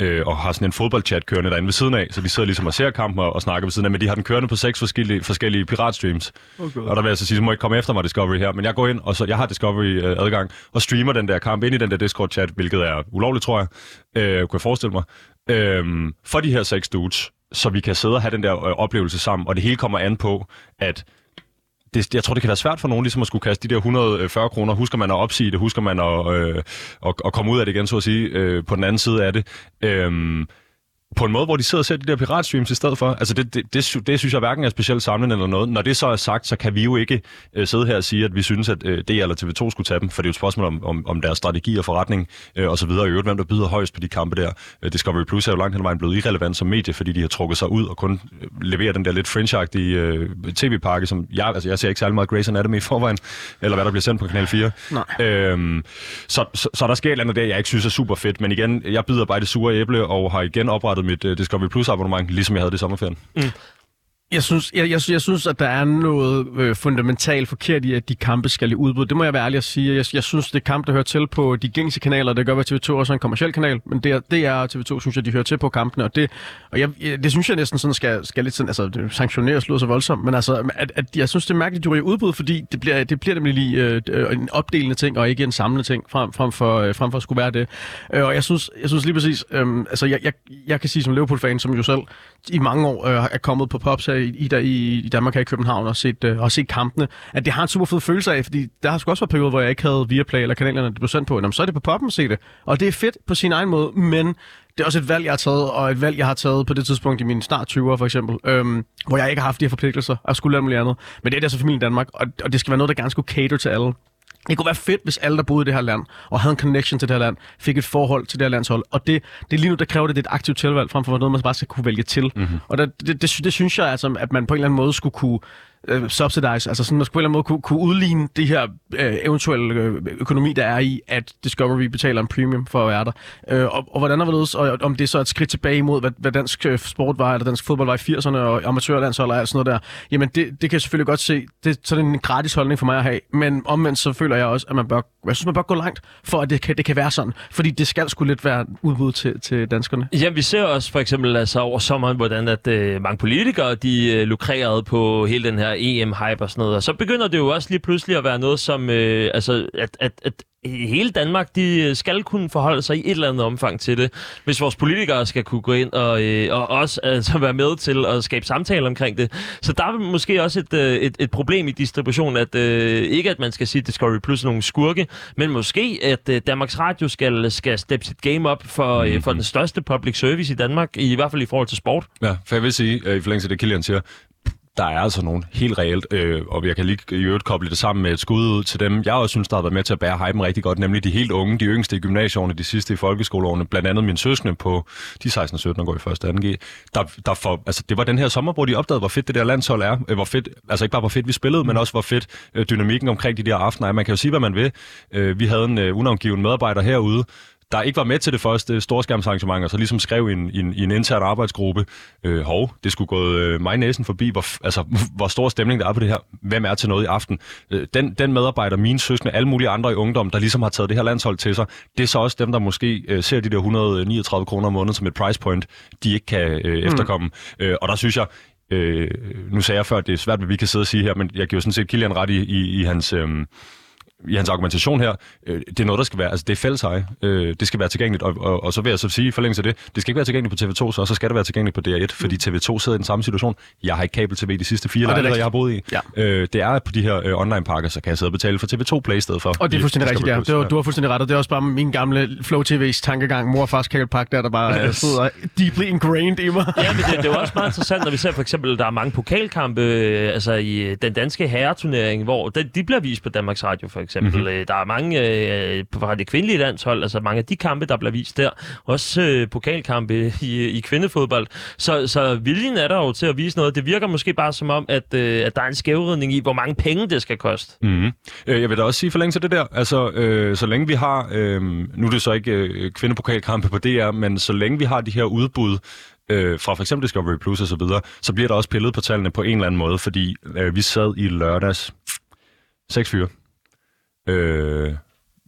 S4: øh, og har sådan en fodboldchat kørende derinde ved siden af, så de sidder ligesom og ser kampen og, og snakker ved siden af, men de har den kørende på seks forskellige, forskellige piratstreams. Okay. Og der vil jeg så sige, så må ikke komme efter mig Discovery her, men jeg går ind, og så jeg har Discovery-adgang, og streamer den der kamp ind i den der Discord-chat, hvilket er ulovligt, tror jeg, øh, kunne jeg forestille mig, øh, for de her seks dudes, så vi kan sidde og have den der øh, oplevelse sammen, og det hele kommer an på, at det, jeg tror, det kan være svært for nogen ligesom at skulle kaste de der 140 øh, kroner. Husker man at opsige det? Husker man at, øh, at, at komme ud af det igen, så at sige, øh, på den anden side af det? Øh, på en måde, hvor de sidder og ser de der piratstreams i stedet for. Altså det, det, det, det synes jeg hverken er specielt samlende eller noget. Når det så er sagt, så kan vi jo ikke øh, sidde her og sige, at vi synes, at øh, DR eller TV2 skulle tage dem, for det er jo et spørgsmål om, om, om deres strategi og forretning øh, og så videre. Og i øvrigt, hvem der byder højst på de kampe der. Øh, Discovery Plus er jo langt hen ad vejen blevet irrelevant som medie, fordi de har trukket sig ud og kun øh, leverer den der lidt fringe øh, tv-pakke, som jeg, altså jeg ser ikke særlig meget Grey's Anatomy i forvejen, eller hvad der bliver sendt på Kanal 4.
S5: Nej.
S4: Øhm, så, så, så der sker et eller andet der, jeg ikke synes er super fedt, men igen, jeg bider bare det sure æble og har igen oprettet mit uh, Discovery Plus abonnement, ligesom jeg havde det i sommerferien. Mm.
S5: Jeg synes, jeg, jeg, jeg synes, at der er noget øh, fundamentalt forkert i, at de kampe skal i udbud. Det må jeg være ærlig at sige. Jeg, jeg synes, det er kamp, der hører til på de gængse kanaler. Det gør at TV2 også er en kommersiel kanal, men det er, det er TV2, synes jeg, de hører til på kampene. Og det, og jeg, jeg- det synes jeg næsten sådan skal, skal lidt sådan, altså det sanktioneres lyder så voldsomt, men altså, at, at jeg synes, det er mærkeligt, at de ryger i udbud, fordi det bliver, det bliver nemlig lige øh, øh en opdelende ting, og ikke en samlende ting, frem, frem, for, øh, frem for at skulle være det. Øh, og jeg synes, jeg synes lige præcis, øh, altså jeg, jeg, jeg kan sige som Liverpool-fan, som jo selv i mange år øh, er kommet på pubs her i, i, i, Danmark her i København og set, øh, og set kampene, at det har en super fed følelse af, fordi der har sgu også været perioder, hvor jeg ikke havde Viaplay eller kanalerne, det blev sendt på, Jamen, så er det på poppen at se det. Og det er fedt på sin egen måde, men det er også et valg, jeg har taget, og et valg, jeg har taget på det tidspunkt i mine snart 20'ere for eksempel, øhm, hvor jeg ikke har haft de her forpligtelser og skulle alt muligt andet. Men det er det altså familien Danmark, og, og det skal være noget, der gerne skulle cater til alle. Det kunne være fedt, hvis alle, der boede i det her land, og havde en connection til det her land, fik et forhold til det her landshold. Og det, det lige nu, der kræver det, det er et aktivt tilvalg, frem for noget, man bare skal kunne vælge til. Mm-hmm. Og der, det, det, det, synes jeg, altså, at man på en eller anden måde skulle kunne øh, subsidize, altså sådan, man skulle på en eller anden måde kunne, kunne udligne det her øh, eventuelle øh, økonomi, der er i, at Discovery betaler en premium for at være der. Øh, og, og hvordan er det, og om det så er et skridt tilbage imod, hvad, hvad dansk øh, sport var, eller dansk fodbold var i 80'erne, og amatørlandshold og alt sådan noget der, jamen det, det kan jeg selvfølgelig godt se. Det, så er en gratis holdning for mig at have, men omvendt så føler jeg også, at man bør, jeg synes, man bør gå langt, for at det kan, det kan være sådan, fordi det skal sgu lidt være udbud til, til danskerne.
S3: Ja, vi ser også for eksempel altså over sommeren, hvordan at øh, mange politikere, de øh, lukrerede på hele den her EM-hype og sådan noget. Og så begynder det jo også lige pludselig at være noget som, øh, altså, at, at, at hele Danmark, de øh, skal kunne forholde sig i et eller andet omfang til det, hvis vores politikere skal kunne gå ind og, øh, og også altså, være med til at skabe samtaler omkring det. Så der er måske også et, øh, et, et problem i distribution, at øh, ikke at man skal sige Discovery Plus nogle skurke, men måske at øh, Danmarks Radio skal, skal steppe sit game op for, øh, for den største public service i Danmark, i hvert fald i forhold til sport.
S4: Ja, for jeg vil sige, øh, i forlængelse af det, Kilian siger, der er altså nogen helt reelt, øh, og jeg kan lige i øvrigt koble det sammen med et skud ud til dem, jeg også synes, der har været med til at bære hypen rigtig godt, nemlig de helt unge, de yngste i gymnasieårene, de sidste i folkeskoleårene, blandt andet mine søskende på de 16-17 går i første 2G, der, der for, altså, det var den her sommer, hvor de opdagede, hvor fedt det der landshold er, øh, hvor fedt, altså ikke bare hvor fedt vi spillede, men også hvor fedt øh, dynamikken omkring de der aftener er. Man kan jo sige, hvad man vil. Øh, vi havde en øh, unavngiven medarbejder herude, der ikke var med til det første storskærmsarrangement, og så ligesom skrev en, en, en intern arbejdsgruppe, øh, hov, det skulle gå øh, mig næsen forbi, hvor, altså, [laughs] hvor stor stemning der er på det her. Hvem er til noget i aften? Øh, den, den medarbejder, mine søskende, alle mulige andre i ungdom, der ligesom har taget det her landshold til sig, det er så også dem, der måske øh, ser de der 139 kroner om måneden som et price point, de ikke kan øh, efterkomme. Øh, og der synes jeg, øh, nu sagde jeg før, at det er svært, hvad vi kan sidde og sige her, men jeg giver sådan set Kilian ret i, i, i hans... Øh, i hans argumentation her, øh, det er noget, der skal være, altså det er fælles. Øh, det skal være tilgængeligt, og, og, og så vil jeg så sige i forlængelse af det, det skal ikke være tilgængeligt på TV2, så, så skal det være tilgængeligt på DR1, fordi TV2 sidder i den samme situation. Jeg har ikke kabel-TV de sidste fire
S5: Og er
S4: lejligheder, jeg har boet i.
S5: Ja.
S4: Øh, det er på de her øh, online-pakker, så kan jeg sidde og betale for TV2 Play i stedet for.
S5: Og det er fuldstændig rigtigt, ja. Det var, du har fuldstændig ret, og det er også bare min gamle Flow TV's tankegang, mor og fars kabelpakke, der, der bare yes. sidder deeply ingrained i mig.
S3: Ja, men det, det er jo også meget interessant, når vi ser for eksempel, der er mange pokalkampe øh, altså i øh, den danske herreturnering, hvor de, de bliver vist på Danmarks Radio for eksempel.
S4: Mhm.
S3: Mm-hmm. Der er mange øh, fra det kvindelige landshold, altså mange af de kampe, der bliver vist der. Også øh, pokalkampe [laughs] i, i kvindefodbold. Så, så viljen er der jo til at vise noget. Det virker måske bare som om, at, øh, at der er en skævridning i, hvor mange penge det skal koste.
S4: Mm-hmm. Jeg vil da også sige forlængelse af det der, altså øh, så længe vi har, øh, nu er det så ikke øh, kvindepokalkampe på DR, men så længe vi har de her udbud, øh, fra for eksempel Discovery Plus og så videre, så bliver der også pillet på tallene på en eller anden måde, fordi øh, vi sad i lørdags, seks fyre, øh,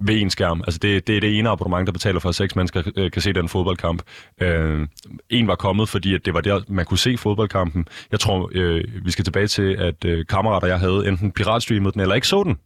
S4: ved en skærm. Altså det, det er det ene abonnement, der betaler for, at seks mennesker øh, kan se den fodboldkamp. Øh, en var kommet, fordi at det var der, man kunne se fodboldkampen. Jeg tror, øh, vi skal tilbage til, at øh, kammerater, jeg havde, enten piratstreamet den, eller ikke så den.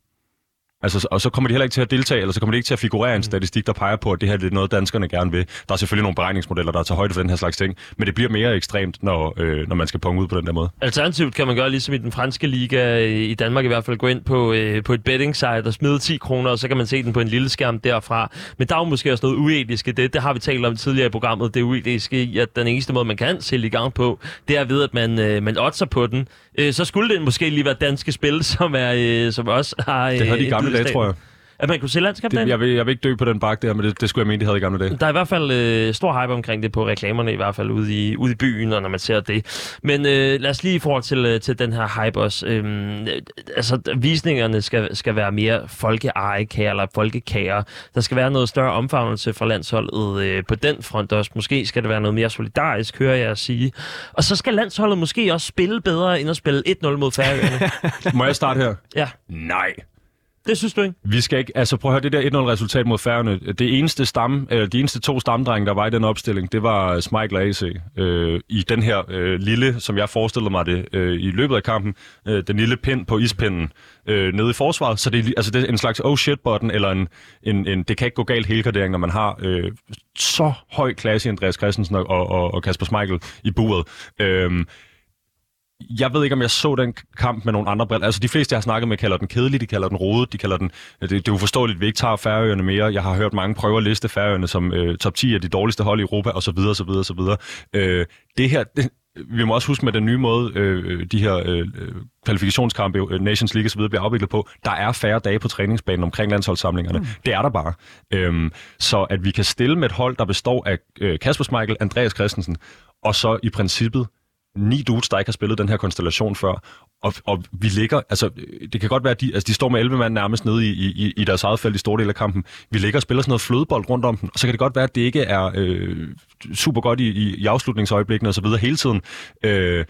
S4: Altså, og så kommer de heller ikke til at deltage, eller så kommer de ikke til at figurere en statistik, der peger på, at det her det er noget, danskerne gerne vil. Der er selvfølgelig nogle beregningsmodeller, der tager højde for den her slags ting, men det bliver mere ekstremt, når, øh, når man skal punge ud på den der måde.
S3: Alternativt kan man gøre ligesom i den franske liga øh, i Danmark i hvert fald, gå ind på, øh, på et betting site og smide 10 kroner, og så kan man se den på en lille skærm derfra. Men der er jo måske også noget uetisk i det. Det har vi talt om tidligere i programmet. Det er uetiske i, at den eneste måde, man kan sælge i gang på, det er ved, at man, øh, man oddser på den. Øh, så skulle det måske lige være danske spil, [laughs] som, er, øh, som også har... Øh,
S4: Det havde de i
S3: en
S4: gamle dage, tror jeg.
S3: At man kunne se landskab
S4: Det, jeg, vil, jeg vil ikke dø på den bak der, men det, det skulle jeg mene, de havde i gamle dage.
S3: Der er i hvert fald øh, stor hype omkring det på reklamerne, i hvert fald ude i, ude i byen, og når man ser det. Men øh, lad os lige i forhold til, øh, til den her hype også. Øh, altså, visningerne skal, skal være mere folkeejekære, eller folkekære. Der skal være noget større omfavnelse fra landsholdet øh, på den front også. Måske skal det være noget mere solidarisk, hører jeg at sige. Og så skal landsholdet måske også spille bedre, end at spille 1-0 mod Færøerne. [laughs]
S4: Må jeg starte her?
S3: ja,
S4: Nej
S3: det synes du ikke?
S4: Vi skal ikke, altså prøv at høre, det der 1-0-resultat mod Færøerne, det eneste stamme, eller de eneste to stamdrenge, der var i den opstilling, det var Smeichel og AC. Øh, I den her øh, lille, som jeg forestillede mig det, øh, i løbet af kampen, øh, den lille pind på ispinden øh, nede i forsvaret, så det altså, det er en slags oh shit-button, eller en, en, en det kan ikke gå galt helgardering, når man har øh, så høj klasse i Andreas Christensen og, og, og Kasper Smeichel i buret. Øh, jeg ved ikke, om jeg så den kamp med nogle andre briller. Altså, de fleste, jeg har snakket med, kalder den kedelig, de kalder den rodet, de kalder den... Det, det er uforståeligt, at vi ikke tager Færøerne mere. Jeg har hørt mange prøver at liste Færøerne som øh, top 10 af de dårligste hold i Europa, og så videre, så videre, så videre. Øh, det her... Det, vi må også huske med den nye måde, øh, de her øh, kvalifikationskampe, øh, Nations League osv. bliver afviklet på, der er færre dage på træningsbanen omkring landsholdssamlingerne. Mm. Det er der bare. Øhm, så at vi kan stille med et hold, der består af øh, Kasper Schmeichel, Andreas Christensen, og så i princippet ni dudes, der ikke har spillet den her konstellation før. Og, og vi ligger, altså det kan godt være, at de, altså, de står med 11 mand nærmest nede i, i, i deres eget felt i store del af kampen. Vi ligger og spiller sådan noget flødebold rundt om den, og så kan det godt være, at det ikke er øh, super godt i, i, i afslutningsøjeblikkene og så videre hele tiden. Øh,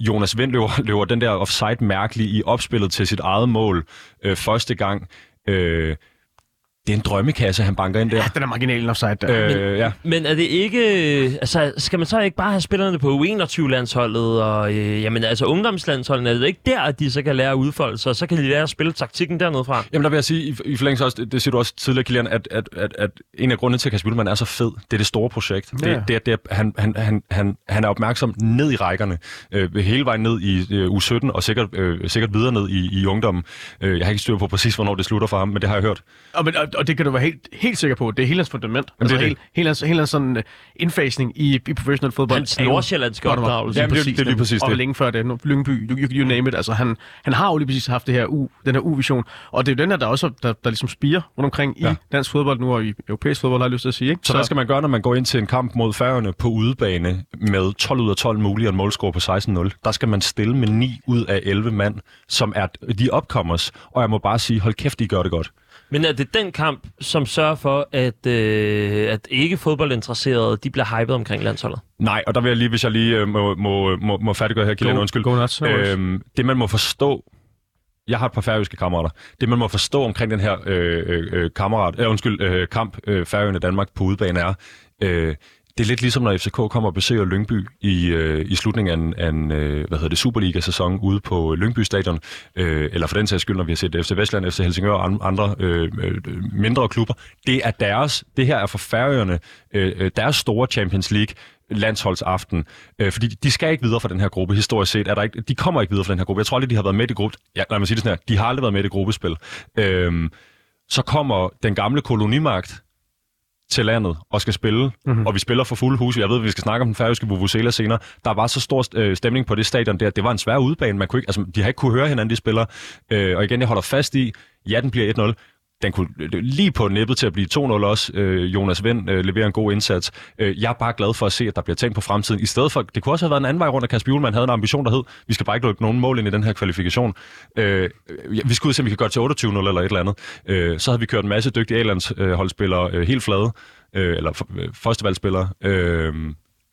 S4: Jonas Vind løber, [laughs] løber den der offside mærkelig i opspillet til sit eget mål øh, første gang. Øh, det er en drømmekasse, han banker ind der.
S5: Ja, den er marginalen offside der.
S4: Øh, ja.
S3: Men er det ikke... Altså, skal man så ikke bare have spillerne på U21-landsholdet og øh, jamen, altså ungdomslandsholdet? Er det ikke der, at de så kan lære at udfolde sig, så kan de lære at spille taktikken dernede fra?
S4: Jamen der vil jeg sige, i, i forlængelse også, det, det siger du også tidligere, Kilian, at, at, at, at en af grundene til, at Kasper Hjulmand er så fed, det er det store projekt.
S5: Ja.
S4: Det, det, er, det er, han, han, han, han, han er opmærksom ned i rækkerne, øh, hele vejen ned i øh, U17, og sikkert, øh, sikkert videre ned i, i ungdommen. Øh, jeg har ikke styr på præcis, hvornår det slutter for ham, men det har jeg hørt.
S5: Og, men, og, og det kan du være helt, helt sikker på. Det er hele hans fundament.
S4: Jamen, det er
S5: altså,
S4: det.
S5: hele, hele, hans, hele hans sådan, uh, indfasning i, i professional fodbold.
S3: Hans
S5: er
S3: nordsjællandske opdragelse.
S4: Jamen, det er- det er lige præcis
S5: og
S4: det.
S5: længe før det. Nu, Lyngby, you, you, name it. Altså, han, han har jo lige præcis haft det her U, den her U-vision. Og det er jo den her, der også der, der ligesom spiger rundt omkring
S4: Ja.
S5: i dansk fodbold nu, og i europæisk fodbold, har jeg lyst til at sige. Ikke?
S4: Så, så hvad skal man gøre, når man går ind til en kamp mod Færøerne på udebane med 12 ud af 12 mulige og en målscore på 16-0? Der skal man stille med 9 ud af 11 mand, som er de opkommers. Og jeg må bare sige, hold kæft, de gør det godt.
S3: Men er det den kamp, som sørger for, at, øh, at ikke fodboldinteresserede, de bliver hypet omkring landsholdet?
S4: Nej, og der vil jeg lige, hvis jeg lige øh, må, må, må, må færdiggøre her, Kilian, undskyld.
S5: go nuts,
S4: øhm, det man må forstå, jeg har et par færøske kammerater, det man må forstå omkring den her øh, øh, øh, kammerat, øh, undskyld, øh, kamp øh, Færøerne Danmark på udebane er, øh, det er lidt ligesom, når FCK kommer og besøger Lyngby i, øh, i slutningen af en, af en øh, hvad hedder det, Superliga-sæson ude på Lyngby Stadion, øh, eller for den sags skyld, når vi har set FC Vestland, FC Helsingør og andre øh, øh, mindre klubber. Det er deres, det her er for Færøerne, øh, øh, deres store Champions League landsholdsaften, øh, fordi de skal ikke videre fra den her gruppe, historisk set. Er der ikke, de kommer ikke videre fra den her gruppe. Jeg tror aldrig, de har været med i gruppe. Ja, lad mig sige det sådan her. De har aldrig været med i gruppespil. Øh, så kommer den gamle kolonimagt til landet og skal spille, mm-hmm. og vi spiller for fuld hus. Jeg ved, at vi skal snakke om den færøske Vuvuzela senere. Der var så stor øh, stemning på det stadion der. Det var en svær udbane. Man kunne ikke, altså, de har ikke kunne høre hinanden, de spillere. Øh, og igen, jeg holder fast i, ja, den bliver 1-0. Den kunne lige på nippet til at blive 2-0 også. Øh, Jonas Vind øh, leverer en god indsats. Øh, jeg er bare glad for at se, at der bliver tænkt på fremtiden. I stedet for, det kunne også have været en anden vej rundt, at Kasper Hjulmand havde en ambition, der hed, vi skal bare ikke lukke nogen mål ind i den her kvalifikation. Øh, vi skulle ud se, om vi kan gøre til 28-0 eller et eller andet. Øh, så havde vi kørt en masse dygtige A-landsholdspillere øh, holdspillere øh, helt flade, øh, eller for- øh, førstevalgsspillere. Øh,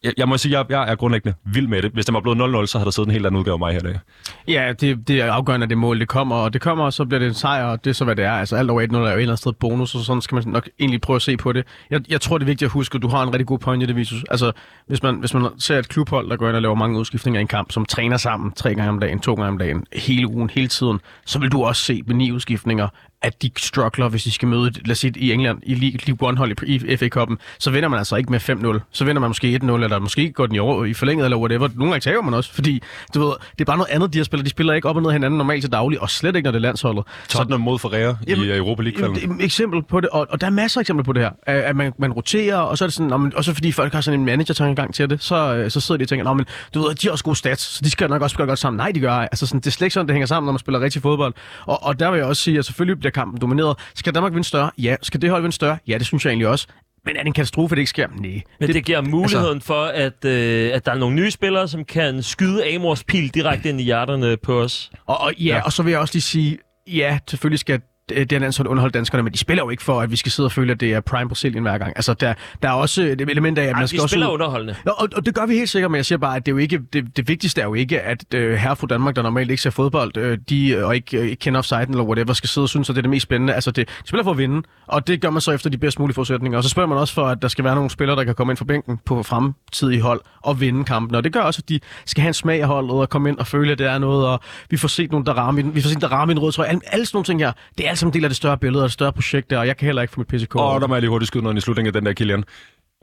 S4: jeg, jeg må sige, jeg, jeg er grundlæggende vild med det. Hvis det var blevet 0-0, så havde der siddet en helt anden udgave af mig her i dag.
S5: Ja, det, det er afgørende, at det mål det kommer, og det kommer, og så bliver det en sejr, og det er så, hvad det er. Altså alt over 1-0 er jo et eller andet sted bonus, og sådan skal man nok egentlig prøve at se på det. Jeg, jeg tror, det er vigtigt at huske, at du har en rigtig god point i det, Visus. Altså, hvis man, hvis man ser et klubhold, der går ind og laver mange udskiftninger i en kamp, som træner sammen tre gange om dagen, to gange om dagen, hele ugen, hele tiden, så vil du også se med ni udskiftninger, at de struggler, hvis de skal møde, lad os sige, i England, i League, League One-hold i, i FA-koppen, så vinder man altså ikke med 5-0. Så vinder man måske 1-0, eller måske går den i, over, i forlænget, eller whatever. Nogle gange tager man også, fordi du ved, det er bare noget andet, de her spiller. De spiller ikke op og ned hinanden normalt til daglig, og slet ikke, når det er landsholdet.
S4: Tottenham mod Ferreira
S5: Jamen,
S4: i øh, Europa league
S5: Jamen, eksempel på det, og, og der er masser af eksempler på det her. At man, man roterer, og så er det sådan, og, og så fordi folk har sådan en manager gang til det, så, øh, så sidder de og tænker, men du ved, de har også gode stats, så de skal nok også spille godt sammen. Nej, de gør ej. altså sådan, det er slet ikke sådan, det hænger sammen, når man spiller rigtig fodbold. Og, og der vil jeg også sige, at selvfølgelig bliver kampen domineret. Skal Danmark vinde større? Ja. Skal det hold vinde større? Ja, det synes jeg egentlig også. Men er det en katastrofe, at det ikke sker? Nej.
S3: Men det, det giver muligheden altså... for, at, øh, at der er nogle nye spillere, som kan skyde Amors pil direkte ind i hjerterne på os.
S5: Og, og, ja, ja, og så vil jeg også lige sige, ja, selvfølgelig skal det er landshold underholde danskerne, men de spiller jo ikke for, at vi skal sidde og føle, at det er prime Brasilien hver gang. Altså, der, der er også et element af, at
S3: Ej,
S5: man
S3: de
S5: skal også...
S3: spiller underholdende.
S5: Ja, og, og, det gør vi helt sikkert, men jeg siger bare, at det, er jo ikke, det, det vigtigste er jo ikke, at øh, herre fra Danmark, der normalt ikke ser fodbold, øh, de, øh, og ikke, øh, ikke kender offside eller whatever, skal sidde og synes, at det er det mest spændende. Altså, det, de spiller for at vinde, og det gør man så efter de bedst mulige forudsætninger. Og så spørger man også for, at der skal være nogle spillere, der kan komme ind fra bænken på fremtidige hold og vinde kampen. Og det gør også, at de skal have en smag af holdet og komme ind og føle, at det er noget, og vi får set nogle, der rammer vi får set, der rammer en rød trøje. Alle, alle sådan nogle ting her, det er alt sammen en del af det større billede og et større projekt der, og jeg kan heller ikke få mit PCK.
S4: Og der må jeg lige hurtigt skyde noget i slutningen af den der, Kilian.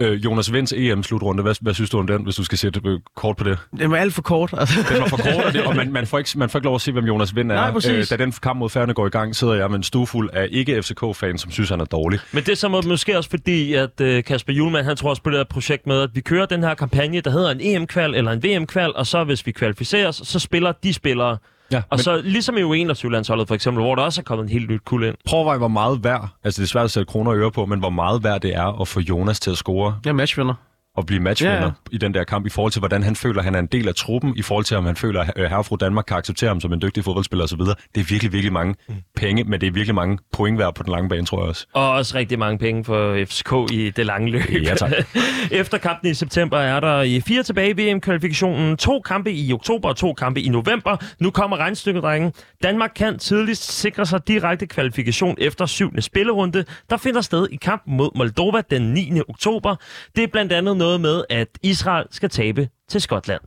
S4: Øh, Jonas Vinds EM-slutrunde, hvad, hvad synes du om den, hvis du skal sætte øh, kort på det?
S5: Det var alt for kort. Altså.
S4: Den var for kort, og, det, og man, [laughs] man, får ikke, man får ikke lov at se, hvem Jonas Vind er.
S5: Nej, præcis.
S4: da den kamp mod Færne går i gang, sidder jeg med en stuefuld af ikke-FCK-fans, som synes, han er dårlig.
S3: Men det er så må- måske også fordi, at øh, Kasper Julemand, han tror også på det her projekt med, at vi kører den her kampagne, der hedder en EM-kval eller en VM-kval, og så hvis vi kvalificerer os, så spiller de spillere.
S4: Ja,
S3: Og
S4: men
S3: så ligesom i U21-landsholdet for eksempel, hvor der også er kommet en helt nyt kul ind.
S4: prøv at overveje, hvor meget værd, altså det er svært at sætte kroner og øre på, men hvor meget værd det er at få Jonas til at score
S5: er matchvinder.
S4: Og blive matchvinder
S5: Ja, ja.
S4: i den der kamp, i forhold til, hvordan han føler, at han er en del af truppen, i forhold til, om han føler, at herre fru Danmark kan acceptere ham som en dygtig fodboldspiller osv. Det er virkelig, virkelig mange penge, men det er virkelig mange point værd på den lange bane, tror jeg også.
S3: Og også rigtig mange penge for FCK i det lange løb.
S4: Ja, tak. [laughs]
S3: Efter kampen i september er der i fire tilbage i VM-kvalifikationen. To kampe i oktober og to kampe i november. Nu kommer regnstykket, drenge. Danmark kan tidligst sikre sig direkte kvalifikation efter syvende spillerunde, der finder sted i kampen mod Moldova den 9. oktober. Det er blandt andet noget med, at Israel skal tabe til Skotland.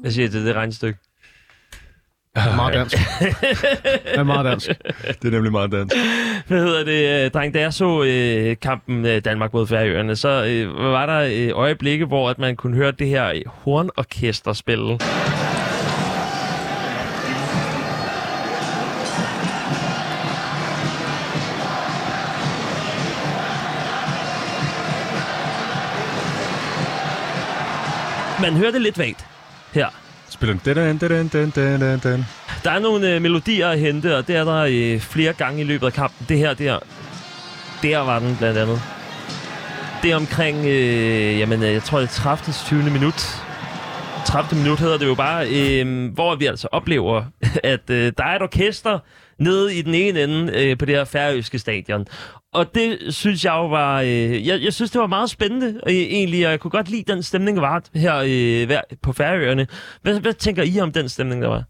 S3: Hvad siger I til det regnestykke?
S5: Det er meget dansk. [laughs] det er meget dansk.
S4: Det er nemlig meget dansk.
S3: Hvad hedder det, øh, dreng? Da jeg så øh, kampen øh, Danmark mod Færøerne, så øh, var der øh, øjeblikke, hvor at man kunne høre det her hornorkester spille. Man hører det lidt vagt her.
S4: Spiller den. Den, den, den, den, den, den.
S3: Der er nogle øh, melodier at hente, og det er der øh, flere gange i løbet af kampen. Det her, der, der var den blandt andet. Det er omkring, øh, jamen, øh, jeg tror det er 30. 20. minut. 30. minut hedder det jo bare, øh, hvor vi altså oplever, [laughs] at øh, der er et orkester nede i den ene ende øh, på det her færøske stadion. Og det synes jeg jo var... Øh, jeg, jeg synes, det var meget spændende øh, egentlig, og jeg kunne godt lide den stemning, der var her øh, på Færøerne. Hvad, hvad tænker I om den stemning, der var?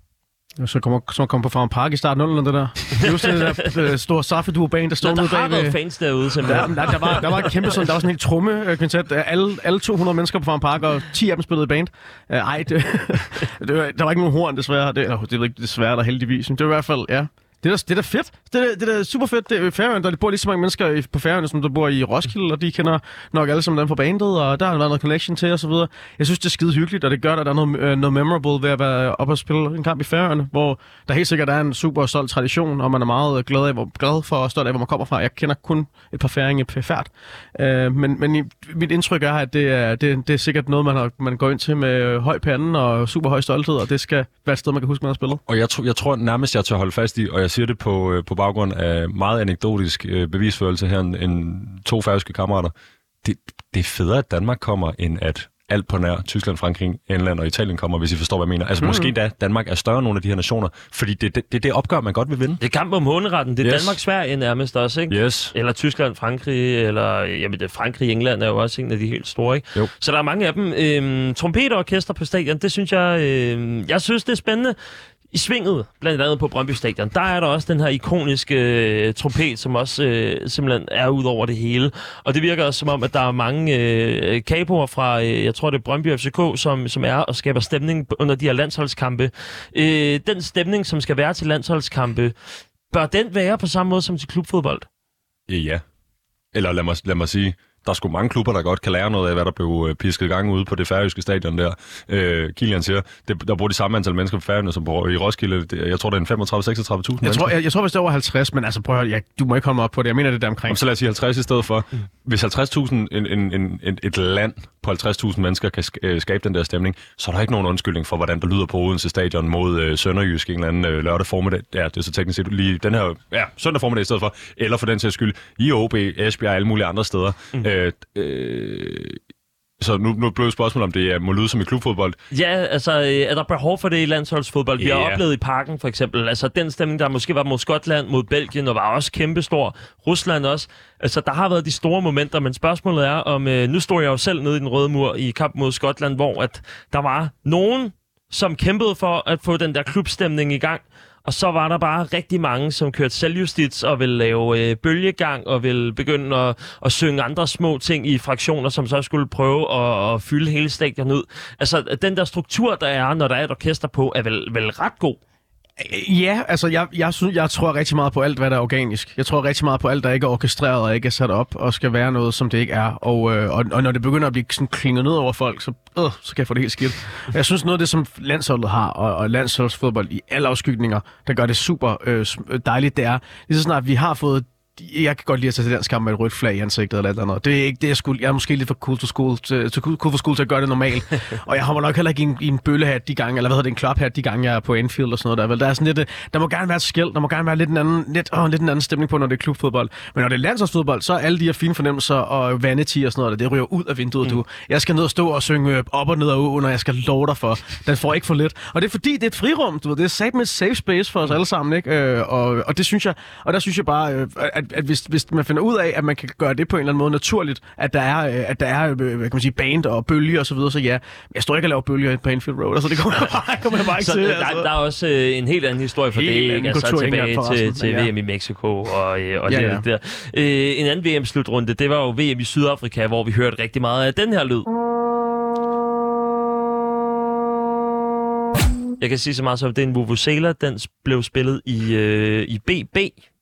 S5: Så kommer, så kommer på Farm Park i starten 0 det der. Det er sådan det der [laughs] øh, store Safeduo-bane, der står
S3: Nå, der
S5: nede
S3: har
S5: bag
S3: været fans derude, simpelthen.
S5: men der, der, var, der var et kæmpe sådan, der var sådan en helt tromme øh, kvintet. Alle, alle 200 mennesker på Farm Park, og 10 af dem spillede i band. Ej, det, [laughs] det var, der var ikke nogen horn, desværre. Det, eller, det er ikke desværre, der heldigvis. Men det var i hvert fald, ja. Det er, da- det er da fedt. Det er, det er da super fedt. Det er Færøerne, der bor lige så mange mennesker i- på Færøerne, som der bor i Roskilde, og de kender nok alle sammen dem fra bandet, og der har været noget connection til osv. Jeg synes, det er skide hyggeligt, og det gør, at der er noget, øh, noget memorable ved at være oppe og spille en kamp i Færøerne, hvor der helt sikkert er en super stolt tradition, og man er meget glad, af, hvor, glad for og stolt af, hvor man kommer fra. Jeg kender kun et par færinger på færd. Øh, men, men mit indtryk er, at det er, det, det er sikkert noget, man, har, man går ind til med høj pande og super høj stolthed, og det skal være et sted, man kan huske, man har spillet.
S4: Og jeg, tror, jeg tror nærmest, jeg tør holde fast i, og jeg siger det på, øh, på baggrund af meget anekdotisk øh, bevisførelse her, en, en to færøske kammerater. Det, det er federe, at Danmark kommer, end at alt på nær Tyskland, Frankrig, England og Italien kommer, hvis I forstår, hvad jeg mener. Altså mm. måske da Danmark er større end nogle af de her nationer, fordi det er det, det, det opgør, man godt vil vinde.
S3: Det er kamp om håneretten. Det er
S4: Yes.
S3: Danmark, Sverige nærmest også, ikke?
S4: Yes.
S3: Eller Tyskland, Frankrig, eller jamen, det Frankrig, England er jo også en af de helt store, ikke?
S4: Jo.
S3: Så der er mange af dem. Øhm, trompeterorkester på stadion, det synes jeg, øhm, jeg synes, det er spændende. I svinget, blandt andet på Brøndby Stadion, der er der også den her ikoniske øh, trompet, som også øh, simpelthen er ud over det hele. Og det virker også som om, at der er mange øh, kapoer fra, øh, jeg tror det er Brøndby FCK, som, som er og skaber stemning under de her landsholdskampe. Øh, den stemning, som skal være til landsholdskampe, bør den være på samme måde som til klubfodbold?
S4: Øh, ja. Eller lad mig, lad mig sige, der er sgu mange klubber, der godt kan lære noget af, hvad der blev øh, pisket i gang ude på det færøske stadion der. Øh, Kilian siger, det, der bor de samme antal mennesker på Færøerne som på, i Roskilde. Det, jeg tror, det er en 35-36.000 mennesker.
S5: Jeg tror, jeg, jeg tror, hvis det er over 50, men altså prøv at høre, jeg, du må ikke komme op på det. Jeg mener det der omkring.
S4: Jamen, så lad os sige 50 i stedet for. Hvis 50.000, en, en, en, en, et land på 50.000 mennesker kan øh, skabe den der stemning, så er der ikke nogen undskyldning for, hvordan der lyder på Odense Stadion mod øh, Sønderjysk en eller anden øh, lørdag formiddag. Ja, det er så teknisk set lige den her ja, søndag formiddag i stedet for. Eller for den sags skyld i OB, Esbjerg og alle mulige andre steder. Mm. Øh, øh, så nu, nu blev spørgsmålet, om det er, må lyde som i klubfodbold.
S3: Ja, altså, øh, er der behov for det i landsholdsfodbold? Vi har
S4: Ja.
S3: oplevet i parken, for eksempel. Altså, den stemning, der måske var mod Skotland, mod Belgien, og var også kæmpestor. Rusland også. Altså, der har været de store momenter, men spørgsmålet er, om... Øh, nu står jeg jo selv nede i den røde mur i kamp mod Skotland, hvor at der var nogen, som kæmpede for at få den der klubstemning i gang. Og så var der bare rigtig mange, som kørte selvjustits og ville lave øh, bølgegang og ville begynde at, at synge andre små ting i fraktioner, som så skulle prøve at, at fylde hele stadion ud. Altså, den der struktur, der er, når der er et orkester på, er vel, vel ret god.
S5: Ja, altså jeg, jeg, synes, jeg tror rigtig meget på alt, hvad der er organisk. Jeg tror rigtig meget på alt, der ikke er orkestreret og ikke er sat op og skal være noget, som det ikke er. Og, øh, og, og når det begynder at blive sådan klinget ned over folk, så, øh, så kan jeg få det helt skidt. Jeg synes noget af det, som landsholdet har, og, og landsholdsfodbold i alle afskygninger, der gør det super øh, dejligt, det er, lige så snart vi har fået jeg kan godt lide at tage til dansk kamp med et rødt flag i ansigtet eller eller andet. Det er ikke det, jeg skulle. Jeg er måske lidt for cool to school til, til, cool for school til at gøre det normalt. [laughs] og jeg har nok heller ikke i en, i en bøllehat de gange, eller hvad hedder det, en klophat de gange, jeg er på Enfield og sådan noget der. Vel, der er sådan lidt, øh, der må gerne være et skæld, der må gerne være lidt en anden, lidt, åh, lidt en anden stemning på, når det er klubfodbold. Men når det er landsholdsfodbold, så er alle de her fine fornemmelser og vanity og sådan noget, der, det ryger ud af vinduet, mm. du. Jeg skal ned og stå og synge øh, op og ned og under, jeg skal love dig for. Den får ikke for lidt. Og det er fordi, det er et frirum, du ved. Det er sat med safe space for os alle sammen, ikke? Øh, og, og det synes jeg, og der synes jeg bare, øh, at, at hvis, hvis man finder ud af, at man kan gøre det på en eller anden måde naturligt, at der er, øh, at der er øh, hvad kan man sige, band og bølge og så videre, så ja, jeg står ikke og laver bølger på Enfield Road, altså det kommer jeg bare, kommer jeg bare ikke
S3: Så
S5: til.
S3: der,
S5: altså.
S3: der er også øh, en helt anden historie for
S5: Helt
S3: det, ikke? Altså tilbage til, til
S5: ja.
S3: VM i Mexico og, øh, og
S5: Ja,
S3: det
S5: ja.
S3: der. Øh, en anden VM-slutrunde, det var jo VM i Sydafrika, hvor vi hørte rigtig meget af den her lyd. Jeg kan sige så meget som, at det er en Vuvuzela, den blev spillet i, øh, i BB.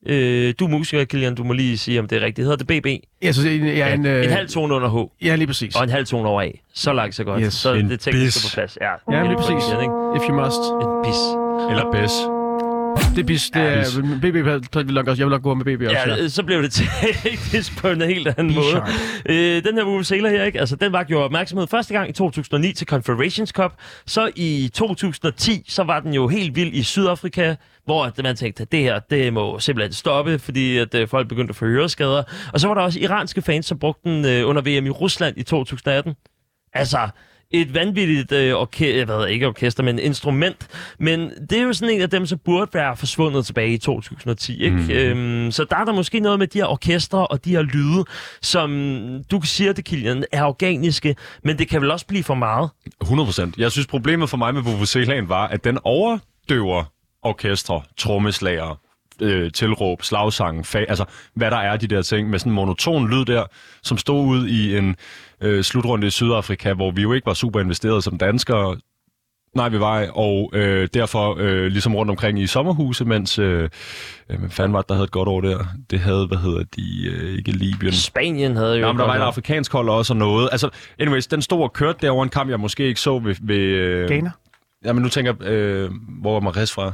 S3: Øh, du er musiker, Kilian, du må lige sige, om det er rigtigt. Hedder det BB?
S5: Jeg synes, jeg er en...
S3: Ja,
S5: Øh,
S3: en halv tone under H,
S5: Ja, lige præcis.
S3: og en halv tone over A. Så langt, så godt.
S5: Yes.
S3: Så
S4: En
S3: det teknisk på plads. Ja,
S5: Ja, lige præcis.
S3: Ikke?
S5: If you must.
S3: En bis.
S4: Eller Bess.
S5: Det er bis, det er... BB, vil nok også, jeg vil nok gå med BB også.
S3: Ja, øh, så blev det [laughs] teknisk på en helt anden måde. Øh, den her Vuvuzela her, ikke? Altså, den var gjort opmærksomhed første gang i 2009 til Confederations Cup. Så i 2010, så var den jo helt vild i Sydafrika, hvor man tænkte, at det her, det må simpelthen stoppe, fordi at øh, folk begyndte at få høreskader. Og så var der også iranske fans, som brugte den øh, under VM i Rusland i 2018. Altså, et vanvittigt øh, orke- jeg ved ikke orkester, men instrument. Men det er jo sådan en af dem, som burde være forsvundet tilbage i 2010. Ikke? Mm. Øhm, så der er der måske noget med de her orkestre og de her lyde, som du siger det, Kilian, er organiske, men det kan vel også blive for meget.
S4: 100%. Jeg synes, problemet for mig med Vuvuzelaen var, at den overdøver orkestre, trommeslager, øh, tilråb, slagsange, fa- altså hvad der er de der ting med sådan en monoton lyd der, som stod ud i en øh, slutrunde i Sydafrika, hvor vi jo ikke var super investeret som danskere. Nej, vi var, og øh, derfor øh, ligesom rundt omkring i sommerhuse, mens, øh, øh, hvad fanden var det, der havde et godt år der? Det havde, hvad hedder de, øh, ikke Libyen.
S3: Spanien havde jo...
S4: Ja, men der var et afrikansk hold også og noget. Altså, anyways, den stod og kørte derovre en kamp, jeg måske ikke så ved... ved øh,
S5: Ghana?
S4: Ja, men nu tænker jeg, øh, hvor var Mares fra?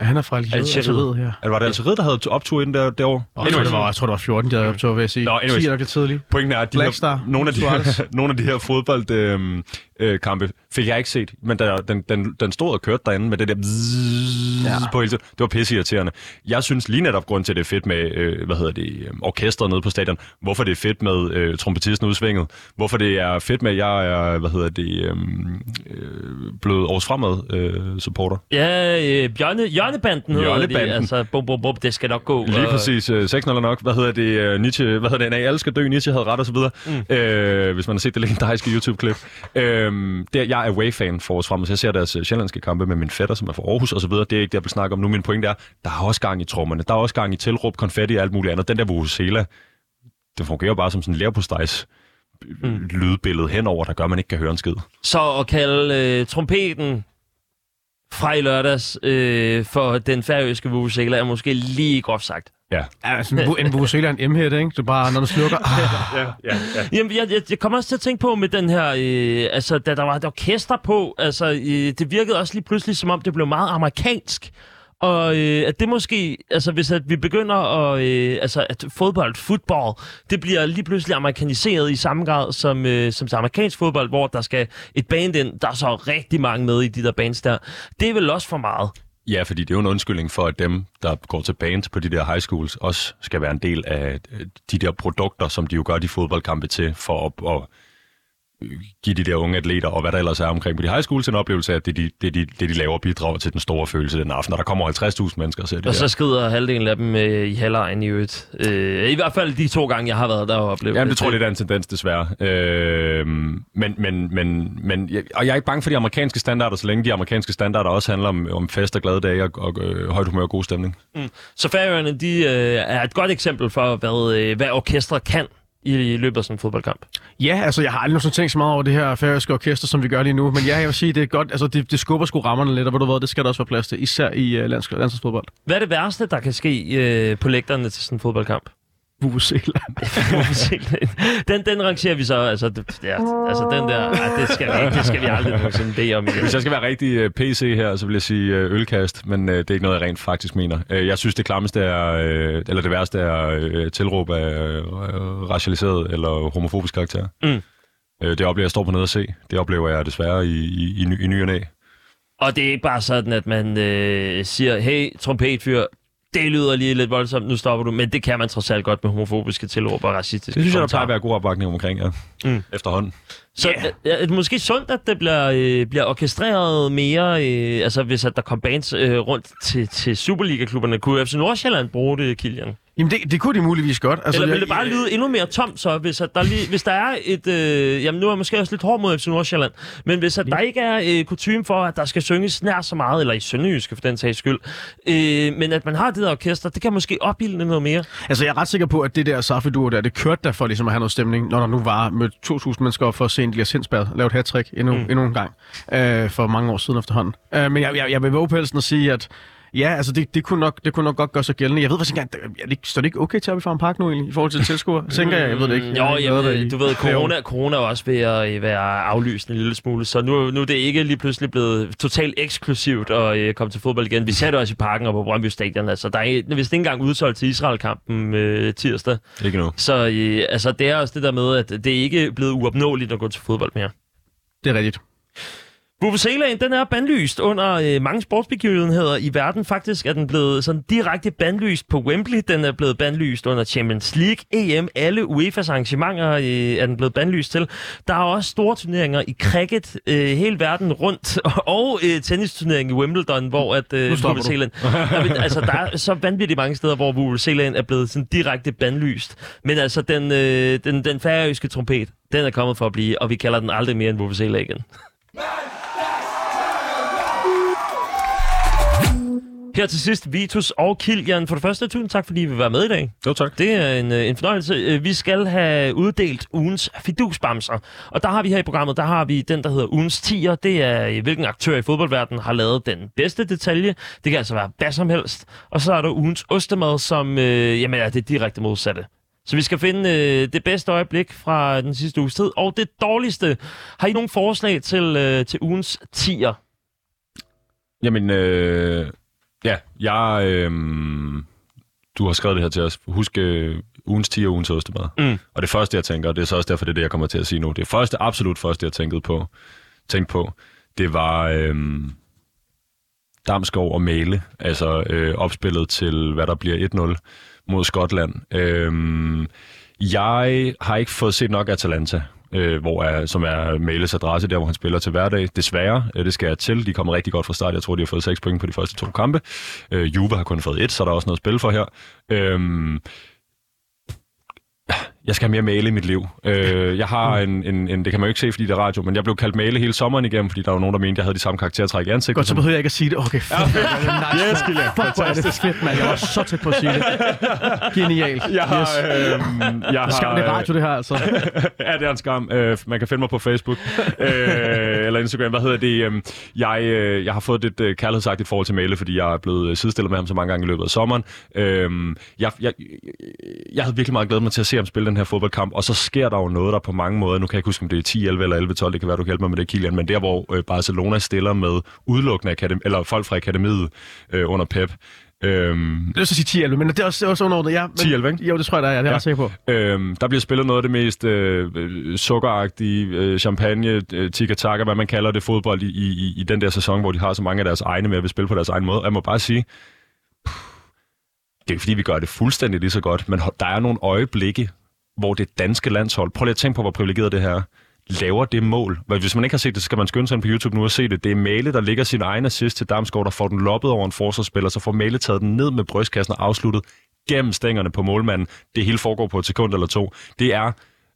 S5: Ja, han er fra Algeriet.
S3: Algeriet.
S5: Algeriet, ja.
S4: Var det Algeriet, der havde optur inden der, derovre?
S5: Oh, jeg, tror, det var, jeg tror, det var 14, der havde optog, vil jeg sige.
S4: Nå, anyways.
S5: Sige nok lidt tidligt.
S4: Pointen er, at de
S5: Black
S4: her, nogle, af de her, [laughs] nogle af de her fodbold øh, øh, kampe fik jeg ikke set, men der, den, den, den stod og kørte derinde med det der bzzz ja. på hele tiden. Det var pisseirriterende. Jeg synes lige netop grund til, at det er fedt med, øh, hvad hedder det, øh, orkestret nede på stadion. Hvorfor det er fedt med øh, trompetisten udsvinget. Hvorfor det er fedt med, at jeg er, hvad hedder det, øh, øh, blevet års fremad øh, supporter.
S3: Ja, øh, Bjørne, Hjørnebanden hedder
S4: Hjørnebanden.
S3: det. Altså, bum, bum, bum, det skal nok gå.
S4: Lige
S3: Og-
S4: præcis. Øh, 6 nok. Hvad hedder det? Øh, Nietzsche, hvad hedder det? Alle skal dø. Nietzsche havde ret og så videre. Mm. Øh, hvis man har set det legendariske YouTube-klip. Øh, det, jeg er away-fan for os frem, så jeg ser deres øh, sjællandske kampe med min fætter, som er fra Aarhus og så videre. Det er ikke det, jeg vil snakke om nu. Min pointe er, der er også gang i trommerne. Der er også gang i tilråb, konfetti og alt muligt andet. Den der Vuvuzela, det fungerer bare som sådan en lærpostejs mm. lydbillede henover, der gør, at man ikke kan høre en skid.
S3: Så at kalde øh, trompeten fra i lørdags øh, for den færøske vuvuzela er måske lige groft sagt.
S4: Ja.
S5: Ja, altså, en, en Vuvuzela er en M-head, ikke? Så bare, når den slukker... [laughs] Ah,
S4: ja, ja, ja.
S3: Jamen, jeg, jeg, jeg kommer også til at tænke på med den her, øh, altså, da der var et orkester på, altså, øh, det virkede også lige pludselig, som om det blev meget amerikansk. Og øh, at det måske, altså hvis at vi begynder at, øh, altså at fodbold, football, det bliver lige pludselig amerikaniseret i samme grad som, øh, som amerikansk fodbold, hvor der skal et band ind, der er så rigtig mange med i de der bands der. Det er vel også for meget.
S4: Ja, fordi det er jo en undskyldning for, at dem, der går til band på de der high schools, også skal være en del af øh, de der produkter, som de jo gør de fodboldkampe til, for at, at give de der unge atleter, og hvad der ellers er omkring på de high schools, en oplevelse af, at det, de, det, de, det de laver bidrager til den store følelse den aften, og der kommer 50.000 mennesker og ser det
S3: Og
S4: der.
S3: så skrider halvdelen af dem øh, i halvlejen i øvrigt. Øh, I hvert fald de to gange, jeg har været der og oplevet
S4: Jamen, det tror jeg lidt er en tendens, desværre. Øh, men, men, men, men, jeg- og jeg er ikke bange for de amerikanske standarder, så længe de amerikanske standarder også handler om, om fest og glade dage og, og øh, højt humør og god stemning.
S3: Så Færøerne, de øh, er et godt eksempel for, hvad, øh, hvad orkestret kan i, i løbet af sådan en fodboldkamp.
S5: Ja, altså jeg har aldrig nogensinde tænkt så meget over det her færøske orkester, som vi gør lige nu. Men ja, jeg vil sige, det er godt. Altså det, det skubber sgu rammerne lidt, og ved du hvad, det skal der også være plads til. Især i uh, lands, landsholdsfodbold.
S3: Hvad er det værste, der kan ske øh, på lægterne til sådan en fodboldkamp?
S5: Vuvuzela. [laughs]
S3: den, den rangerer vi så, altså, det, ja, altså den der, ej, det, skal vi, ikke- det skal vi aldrig nogensinde bede om igen.
S4: Hvis jeg skal være rigtig uh, PC her, så vil jeg sige uh, ølkast, men uh, det er ikke noget, jeg rent faktisk mener. Uh, jeg synes, det klammeste er, uh, eller det værste er uh, tilråb af uh, racialiseret eller homofobisk karakter.
S3: Mm.
S4: Uh, det oplever jeg står på nede at se. Det oplever jeg desværre i, i, i, ny, i ny og næ.
S3: Og det er ikke bare sådan, at man øh, siger, hey, trompetfyr, det lyder lige lidt voldsomt, nu stopper du. Men det kan man trods alt godt med homofobiske tilråb og racistiske
S4: Det synes jeg, der plejer
S3: kommentarer.
S4: at være god opbakning omkring, ja.
S3: Mm.
S4: Efterhånden.
S3: Så yeah. er, er det måske sundt, at det bliver, øh, bliver orkestreret mere, øh, altså hvis at der kom bands øh, rundt til, til Superliga-klubberne. Kunne FC Nordsjælland bruge det, Kilian?
S5: Jamen det, det kunne de muligvis godt. Altså,
S3: Eller vil
S5: jeg-
S3: det bare lyde endnu mere tomt så, hvis, at der, lige, hvis der er et... Øh, jamen nu er jeg måske også lidt hård mod FC Nordsjælland, men hvis at der ikke er øh, kutume for, at der skal synges nær så meget, eller i Sønderjyske for den sags skyld, øh, men at man har det der orkester, det kan måske opbilde noget mere.
S5: Altså, jeg er ret sikker på, at det der safi der, det kørte der for ligesom at have noget stemning, når der nu var med 2.000 mennesker op for at se Elias Hinsberg lave et hat endnu, mm. endnu en gang øh, for mange år siden efterhånden. Øh, men jeg, jeg, jeg vil våge pelsen og sige, at ja, altså det, det, kunne nok, det kunne nok godt gøre sig gældende. Jeg ved faktisk ikke engang, er det, ikke- står det ikke okay til at vi får en park nu egentlig, i forhold til tilskuere? [laughs] Tænker jeg, jeg ved det ikke.
S3: Jo,
S5: Jeg
S3: jamen,
S5: i
S3: du ved, corona, corona er også ved at øh, være aflyst en lille smule, så nu, nu er det ikke lige pludselig blevet totalt eksklusivt at øh, komme til fodbold igen. Vi ser det også i parken og på Brøndby Stadion. Altså, der er vist ikke engang udsolgt til Israel-kampen øh, tirsdag.
S4: Ikke nu.
S3: Så øh, altså, det er også det der med, at det er ikke blevet uopnåeligt at gå til fodbold mere.
S5: Det er rigtigt.
S3: Vuvuzelaen, den er bandlyst under øh, mange sportsbegivenheder i verden. Faktisk er den blevet sådan direkte bandlyst på Wembley. Den er blevet bandlyst under Champions League, EM, alle UEFA's arrangementer øh, er den blevet bandlyst til. Der er også store turneringer i cricket øh, hele verden rundt, [laughs] og øh, tennisturnering i Wimbledon, hvor at øh. Vuvuzelaen... Altså, der er så vanvittigt mange steder, hvor Vuvuzelaen er blevet sådan direkte bandlyst. Men altså, den, øh, den, den færøske trompet, den er kommet for at blive, og vi kalder den aldrig mere en Vuvuzela igen. Her til sidst, Vitus og Kilian. For det første, tusind tak, fordi I vil være med i dag.
S4: Jo, tak.
S3: Det er en, øh, en fornøjelse. Øh, Vi skal have uddelt ugens fidusbamser. Og der har vi her i programmet, der har vi den, der hedder ugens 10'er. Det er, øh, hvilken aktør i fodboldverdenen har lavet den bedste detalje. Det kan altså være hvad som helst. Og så er der ugens ostemad, som øh, jamen, er det direkte modsatte. Så vi skal finde øh, det bedste øjeblik fra den sidste uges tid, og det dårligste. Har I nogle forslag til, øh, til ugens 10'er?
S4: Jamen, øh, ja, jeg... Øh, du har skrevet det her til os. Husk øh, ugens 10 og ugens ostemad.
S3: Mm.
S4: Og det første, jeg tænker, og det er så også derfor, det er det, jeg kommer til at sige nu. Det første, absolut første, jeg tænkede på, tænkte på, det var øhm, Damskov og Male, altså øh, opspillet til, hvad der bliver 1-0 mod Skotland. Øhm, jeg har ikke fået set nok Atalanta, øh, hvor er, som er Males adresse, der hvor han spiller til hverdag. Desværre, øh, det skal jeg til. De kommer rigtig godt fra start. Jeg tror, de har fået 6 point på de første to kampe. Øh, Juve har kun fået et, så der er også noget at spille for her. Øh, jeg skal have mere male i mit liv. Øh, jeg har en, en, en, det kan man jo ikke se, fordi det er radio, men jeg blev kaldt male hele sommeren igennem, fordi der var nogen, der mente, jeg havde de samme karaktertræk i ansigtet.
S5: Godt, så behøver jeg ikke at sige det. Okay, fedt. Ja, fedt. [laughs] nice.
S4: Yes.
S5: Fuck, hvor er det fedt, mand. Jeg var så tæt på at sige det. [laughs] Genialt.
S4: Jeg har,
S5: yes.
S4: øhm, jeg har,
S5: Skam, det er radio, det her, altså. [laughs]
S4: ja, det er en skam. Øh, man kan finde mig på Facebook øh, eller Instagram. Hvad hedder det? Øh, jeg, øh, jeg har fået et øh, kærlighedsagtigt forhold til Male, fordi jeg er blevet sidestillet med ham så mange gange i løbet af sommeren. Øh, jeg, jeg, jeg havde virkelig meget glædet mig til at se ham spille den her fodboldkamp, og så sker der jo noget, der på mange måder, nu kan jeg ikke huske, om det er 10, 11 eller 11, 12, det kan være, du kan hjælpe mig med det, Kilian, men der, hvor øh, Barcelona stiller med udelukkende akademi, eller folk fra akademiet øh, under Pep, Øhm,
S5: Det er så sige 10 11, men det er også, det er også underordnet. Ja, men,
S4: 10-11, ikke?
S5: Jo, det tror jeg, der er. Det er jeg
S4: Ja.
S5: ret sikker på.
S4: Øhm, der bliver spillet noget af det mest øh, sukkeragtige øh, champagne, øh, tiki-taka, hvad man kalder det, fodbold i, i, i den der sæson, hvor de har så mange af deres egne med at vil spille på deres egen måde. Jeg må bare sige, puh, det er ikke fordi, vi gør det fuldstændig lige så godt, men der er nogle øjeblikke, hvor det danske landshold, prøv lige at tænke på, hvor privilegeret det her er, laver det mål. Hvis man ikke har set det, så skal man skynde sig ind på YouTube nu og se det. Det er Male, der ligger sin egen assist til Damsgaard, der får den loppet over en forsvarsspiller, så får Male taget den ned med brystkassen og afsluttet gennem stængerne på målmanden. Det hele foregår på et sekund eller to. Det er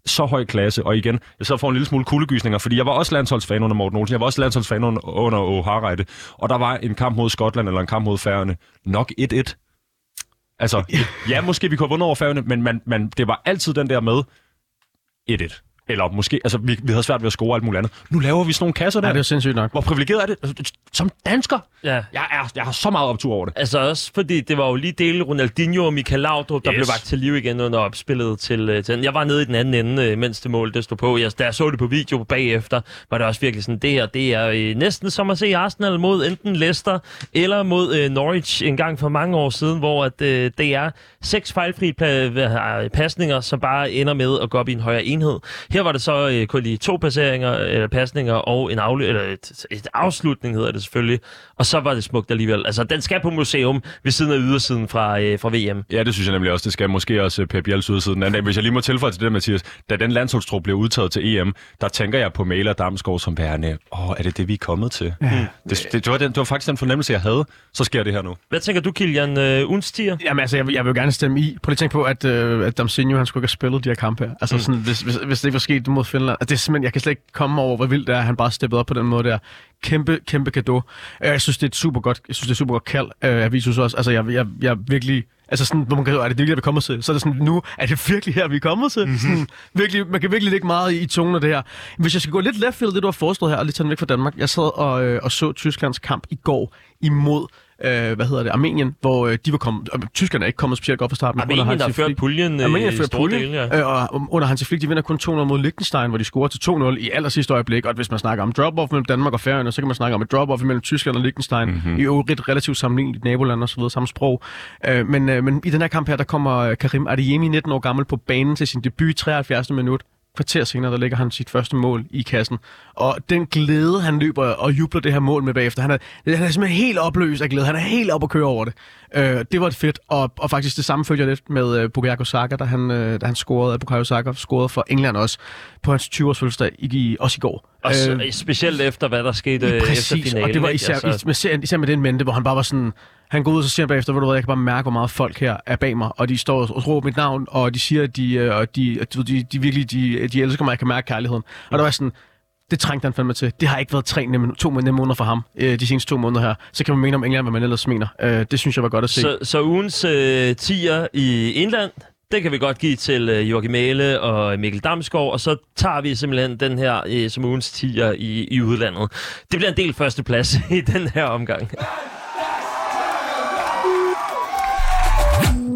S4: så høj klasse, og igen, jeg så får en lille smule kuldegysninger, fordi jeg var også landsholdsfan under Morten Olsen, jeg var også landsholdsfan under, under Harreide, og der var en kamp mod Skotland eller en kamp mod Færøerne, nok 1-1. Altså, ja, måske vi kunne have vundet over Færøerne, men man, man, det var altid den der med 1-1. Eller måske, altså vi, vi havde svært ved at score alt muligt andet. Nu laver vi sådan nogle kasser der.
S5: Ja, det er sindssygt nok.
S4: Hvor privilegeret er det? Altså, Som dansker,
S3: Ja.
S4: jeg, er, jeg har så meget optur over det.
S3: Altså også fordi det var jo lige dele Ronaldinho og Michael Laudrup, der
S4: Yes.
S3: blev vagt til liv igen under opspillet til, øh, til den. Jeg var nede i den anden ende, øh, mens det mål det stod på. Jeg, da jeg så det på video bagefter, var det også virkelig sådan, det her, det er øh, næsten som at se Arsenal mod enten Leicester eller mod øh, Norwich en gang for mange år siden, hvor at, øh, det er seks fejlfri pasninger, som bare ender med at gå op i en højere enhed. Her var det så øh, kun lige to passeringer, eller pasninger og en afl- eller et, et afslutning hedder det selvfølgelig. Og så var det smukt alligevel. Altså, den skal på museum ved siden af ydersiden fra, øh, fra VM.
S4: Ja, det synes jeg nemlig også. Det skal måske også øh, Pep Biels udside den anden dag. Hvis jeg lige må tilføje til det, Mathias. Da den landsholdstrup bliver udtaget til EM, der tænker jeg på Mæler Damsgaard som værende, åh, er det det, vi er kommet til? Ja. Det, det, det, var den, det var faktisk den fornemmelse, jeg havde. Så sker det her nu.
S3: Hvad tænker du, Kilian? Øh, ugens tier?
S5: Jamen altså, jeg, vil- jeg vil jo gerne stemme i. Prøv lige at tænke på, at, øh, at Damsinho, han skulle ikke have spillet de her kampe her. Altså, mm. sådan, hvis, hvis, hvis det ikke var sket mod Finland. Det er simpelthen, jeg kan slet ikke komme over, hvor vildt det er, at han bare steppede op på den måde der. Kæmpe, kæmpe gave. Øh, Jeg synes, det er et super godt, jeg synes, det er super godt kald øh, af Visus også. Altså, jeg, jeg, jeg virkelig... Altså sådan, hvor man kan, er det virkelig, der vi er kommet til? Så er det sådan, nu er det virkelig her, vi er kommet til. Mm-hmm. Sådan, virkelig, man kan virkelig lægge meget i, i tungen af det her. Hvis jeg skal gå lidt left field, det du har foreslået her, og lige tage den væk fra Danmark. Jeg sad og, øh, og så Tysklands kamp i går imod øh, hvad hedder det, Armenien, hvor øh, de var kommet, øh, tyskerne er ikke kommet specielt godt fra starten.
S3: Armenien, der ført puljen øh,
S5: Armenien
S3: i store
S5: puljen,
S3: dele, ja.
S5: øh, og under Hansi Flick, de vinder kun 2-0 mod Liechtenstein, hvor de scorer til 2-0 i aller sidste øjeblik. Og hvis man snakker om drop-off mellem Danmark og Færøerne, så kan man snakke om et drop-off mellem Tyskland og Liechtenstein. Mm-hmm. I øvrigt relativt sammenligneligt naboland og så videre, samme sprog. Øh, men, øh, men i den her kamp her, der kommer øh, Karim Adeyemi, 19 år gammel, på banen til sin debut i 73. minut kvarter senere, der lægger han sit første mål i kassen. Og den glæde, han løber og jubler det her mål med bagefter, han er, han er simpelthen helt opløst af glæde. Han er helt op at køre over det. Øh, det var et fedt, og, og faktisk det samme følger jeg lidt med øh, Bukayo Saka, da han, øh, da han scorede, Bukayo Saka scorede for England også på hans 20-års fødselsdag, i, også i går.
S3: Og øh, specielt efter, hvad der skete øh, efter
S5: Præcis,
S3: finalen.
S5: og det var især,
S3: Altså,
S5: især, især med den mente, hvor han bare var sådan, han går ud og så siger bagefter, hvor du ved, jeg kan bare mærke, hvor meget folk her er bag mig, og de står og råber mit navn, og de siger, at de, øh, og de, de, de virkelig, de, de elsker mig, jeg kan mærke kærligheden. Og der var sådan, det trængte han fandme til. Det har ikke været tre nemme, to nemme måneder for ham, øh, de seneste to måneder her. Så kan man mene om England, hvad man ellers mener. Øh, det synes jeg var godt at se.
S3: Så, så ugens øh, tier i Indland, det kan vi godt give til øh, Jorgi Mæle og Mikkel Damsgaard, og så tager vi simpelthen den her øh, som ugens tier i, i udlandet. Det bliver en del førsteplads [laughs] i den her omgang.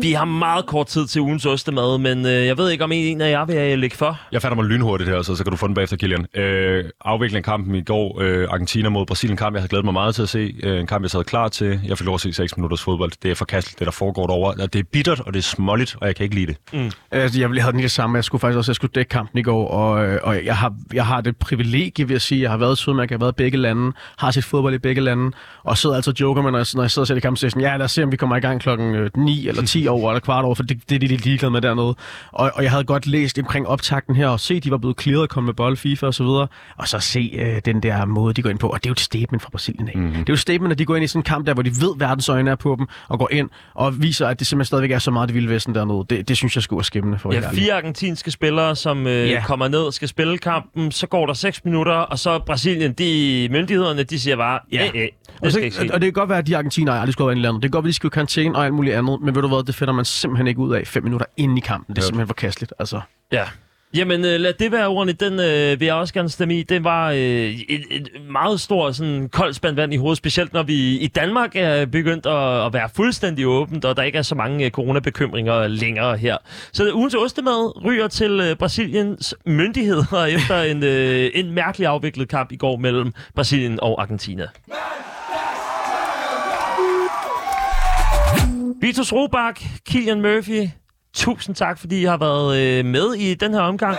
S3: Vi har meget kort tid til ugens ostemad, men øh, jeg ved ikke, om en af jer vil øh, lægge for.
S4: Jeg fatter mig lynhurtigt her, så, så kan du få den bagefter, Kilian. Øh, afvikling af kampen i går, øh, Argentina mod Brasilien kamp, jeg havde glædet mig meget til at se. Øh, en kamp, jeg sad klar til. Jeg fik lov at se 6 minutters fodbold. Det er forkasteligt, det der foregår derovre. Det er bittert, og det er småligt, og jeg kan ikke lide det.
S5: Altså, jeg ville have den det samme. Jeg skulle faktisk også jeg skulle dække kampen i går, og, øh, og jeg, har, jeg har det privilegie, vil jeg sige. Jeg har været i Sydamerika, jeg har været i begge lande, har set fodbold i begge lande, og sidder altså og joker med, når jeg, når jeg sidder og ser det kamp, så jeg sådan, ja, lad os se, om vi kommer i gang klokken øh, 9 eller 10 over eller kvart over, for det, det er de lidt ligeglade med dernede. Og, og jeg havde godt læst omkring optakten her, og se, de var blevet clearet og kommet med bold, FIFA og så videre, og så se øh, den der måde, de går ind på. Og det er jo et statement fra Brasilien af. Mm-hmm. Det er jo et statement, at de går ind i sådan en kamp der, hvor de ved, verdens øjne er på dem, og går ind og viser, at det simpelthen stadigvæk er så meget det vilde vesten dernede. Det, det synes jeg skulle være skæmmende for
S3: Ja, fire argentinske spillere, som øh,
S5: Ja.
S3: kommer ned, skal spille kampen, så går der 6 minutter, og så Brasilien, de myndighederne, de siger bare, ja.
S5: Ja.
S3: æh, æh,
S5: Og,
S3: det
S5: så,
S3: skal ikke
S5: og, og det kan godt være, at de argentiner aldrig skulle have været i landet. Det kan godt være, at de skulle karantæne og alt muligt andet. Men ved du hvad, det finder man simpelthen ikke ud af fem minutter inde i kampen. Det er simpelthen forkasteligt. Altså.
S3: Ja. Jamen, øh, lad det være ordene. Den øh, vil jeg også gerne stemme i. Det var øh, et, et meget stort sådan, koldt spand vand i hovedet, specielt når vi i Danmark er begyndt at, at være fuldstændig åbent, og der ikke er så mange øh, coronabekymringer længere her. Så ugens ostemad ryger til øh, Brasiliens myndigheder [laughs] efter en, øh, en mærkelig afviklet kamp i går mellem Brasilien og Argentina. Vitus Robak, Kilian Murphy, tusind tak, fordi I har været øh, med i den her omgang.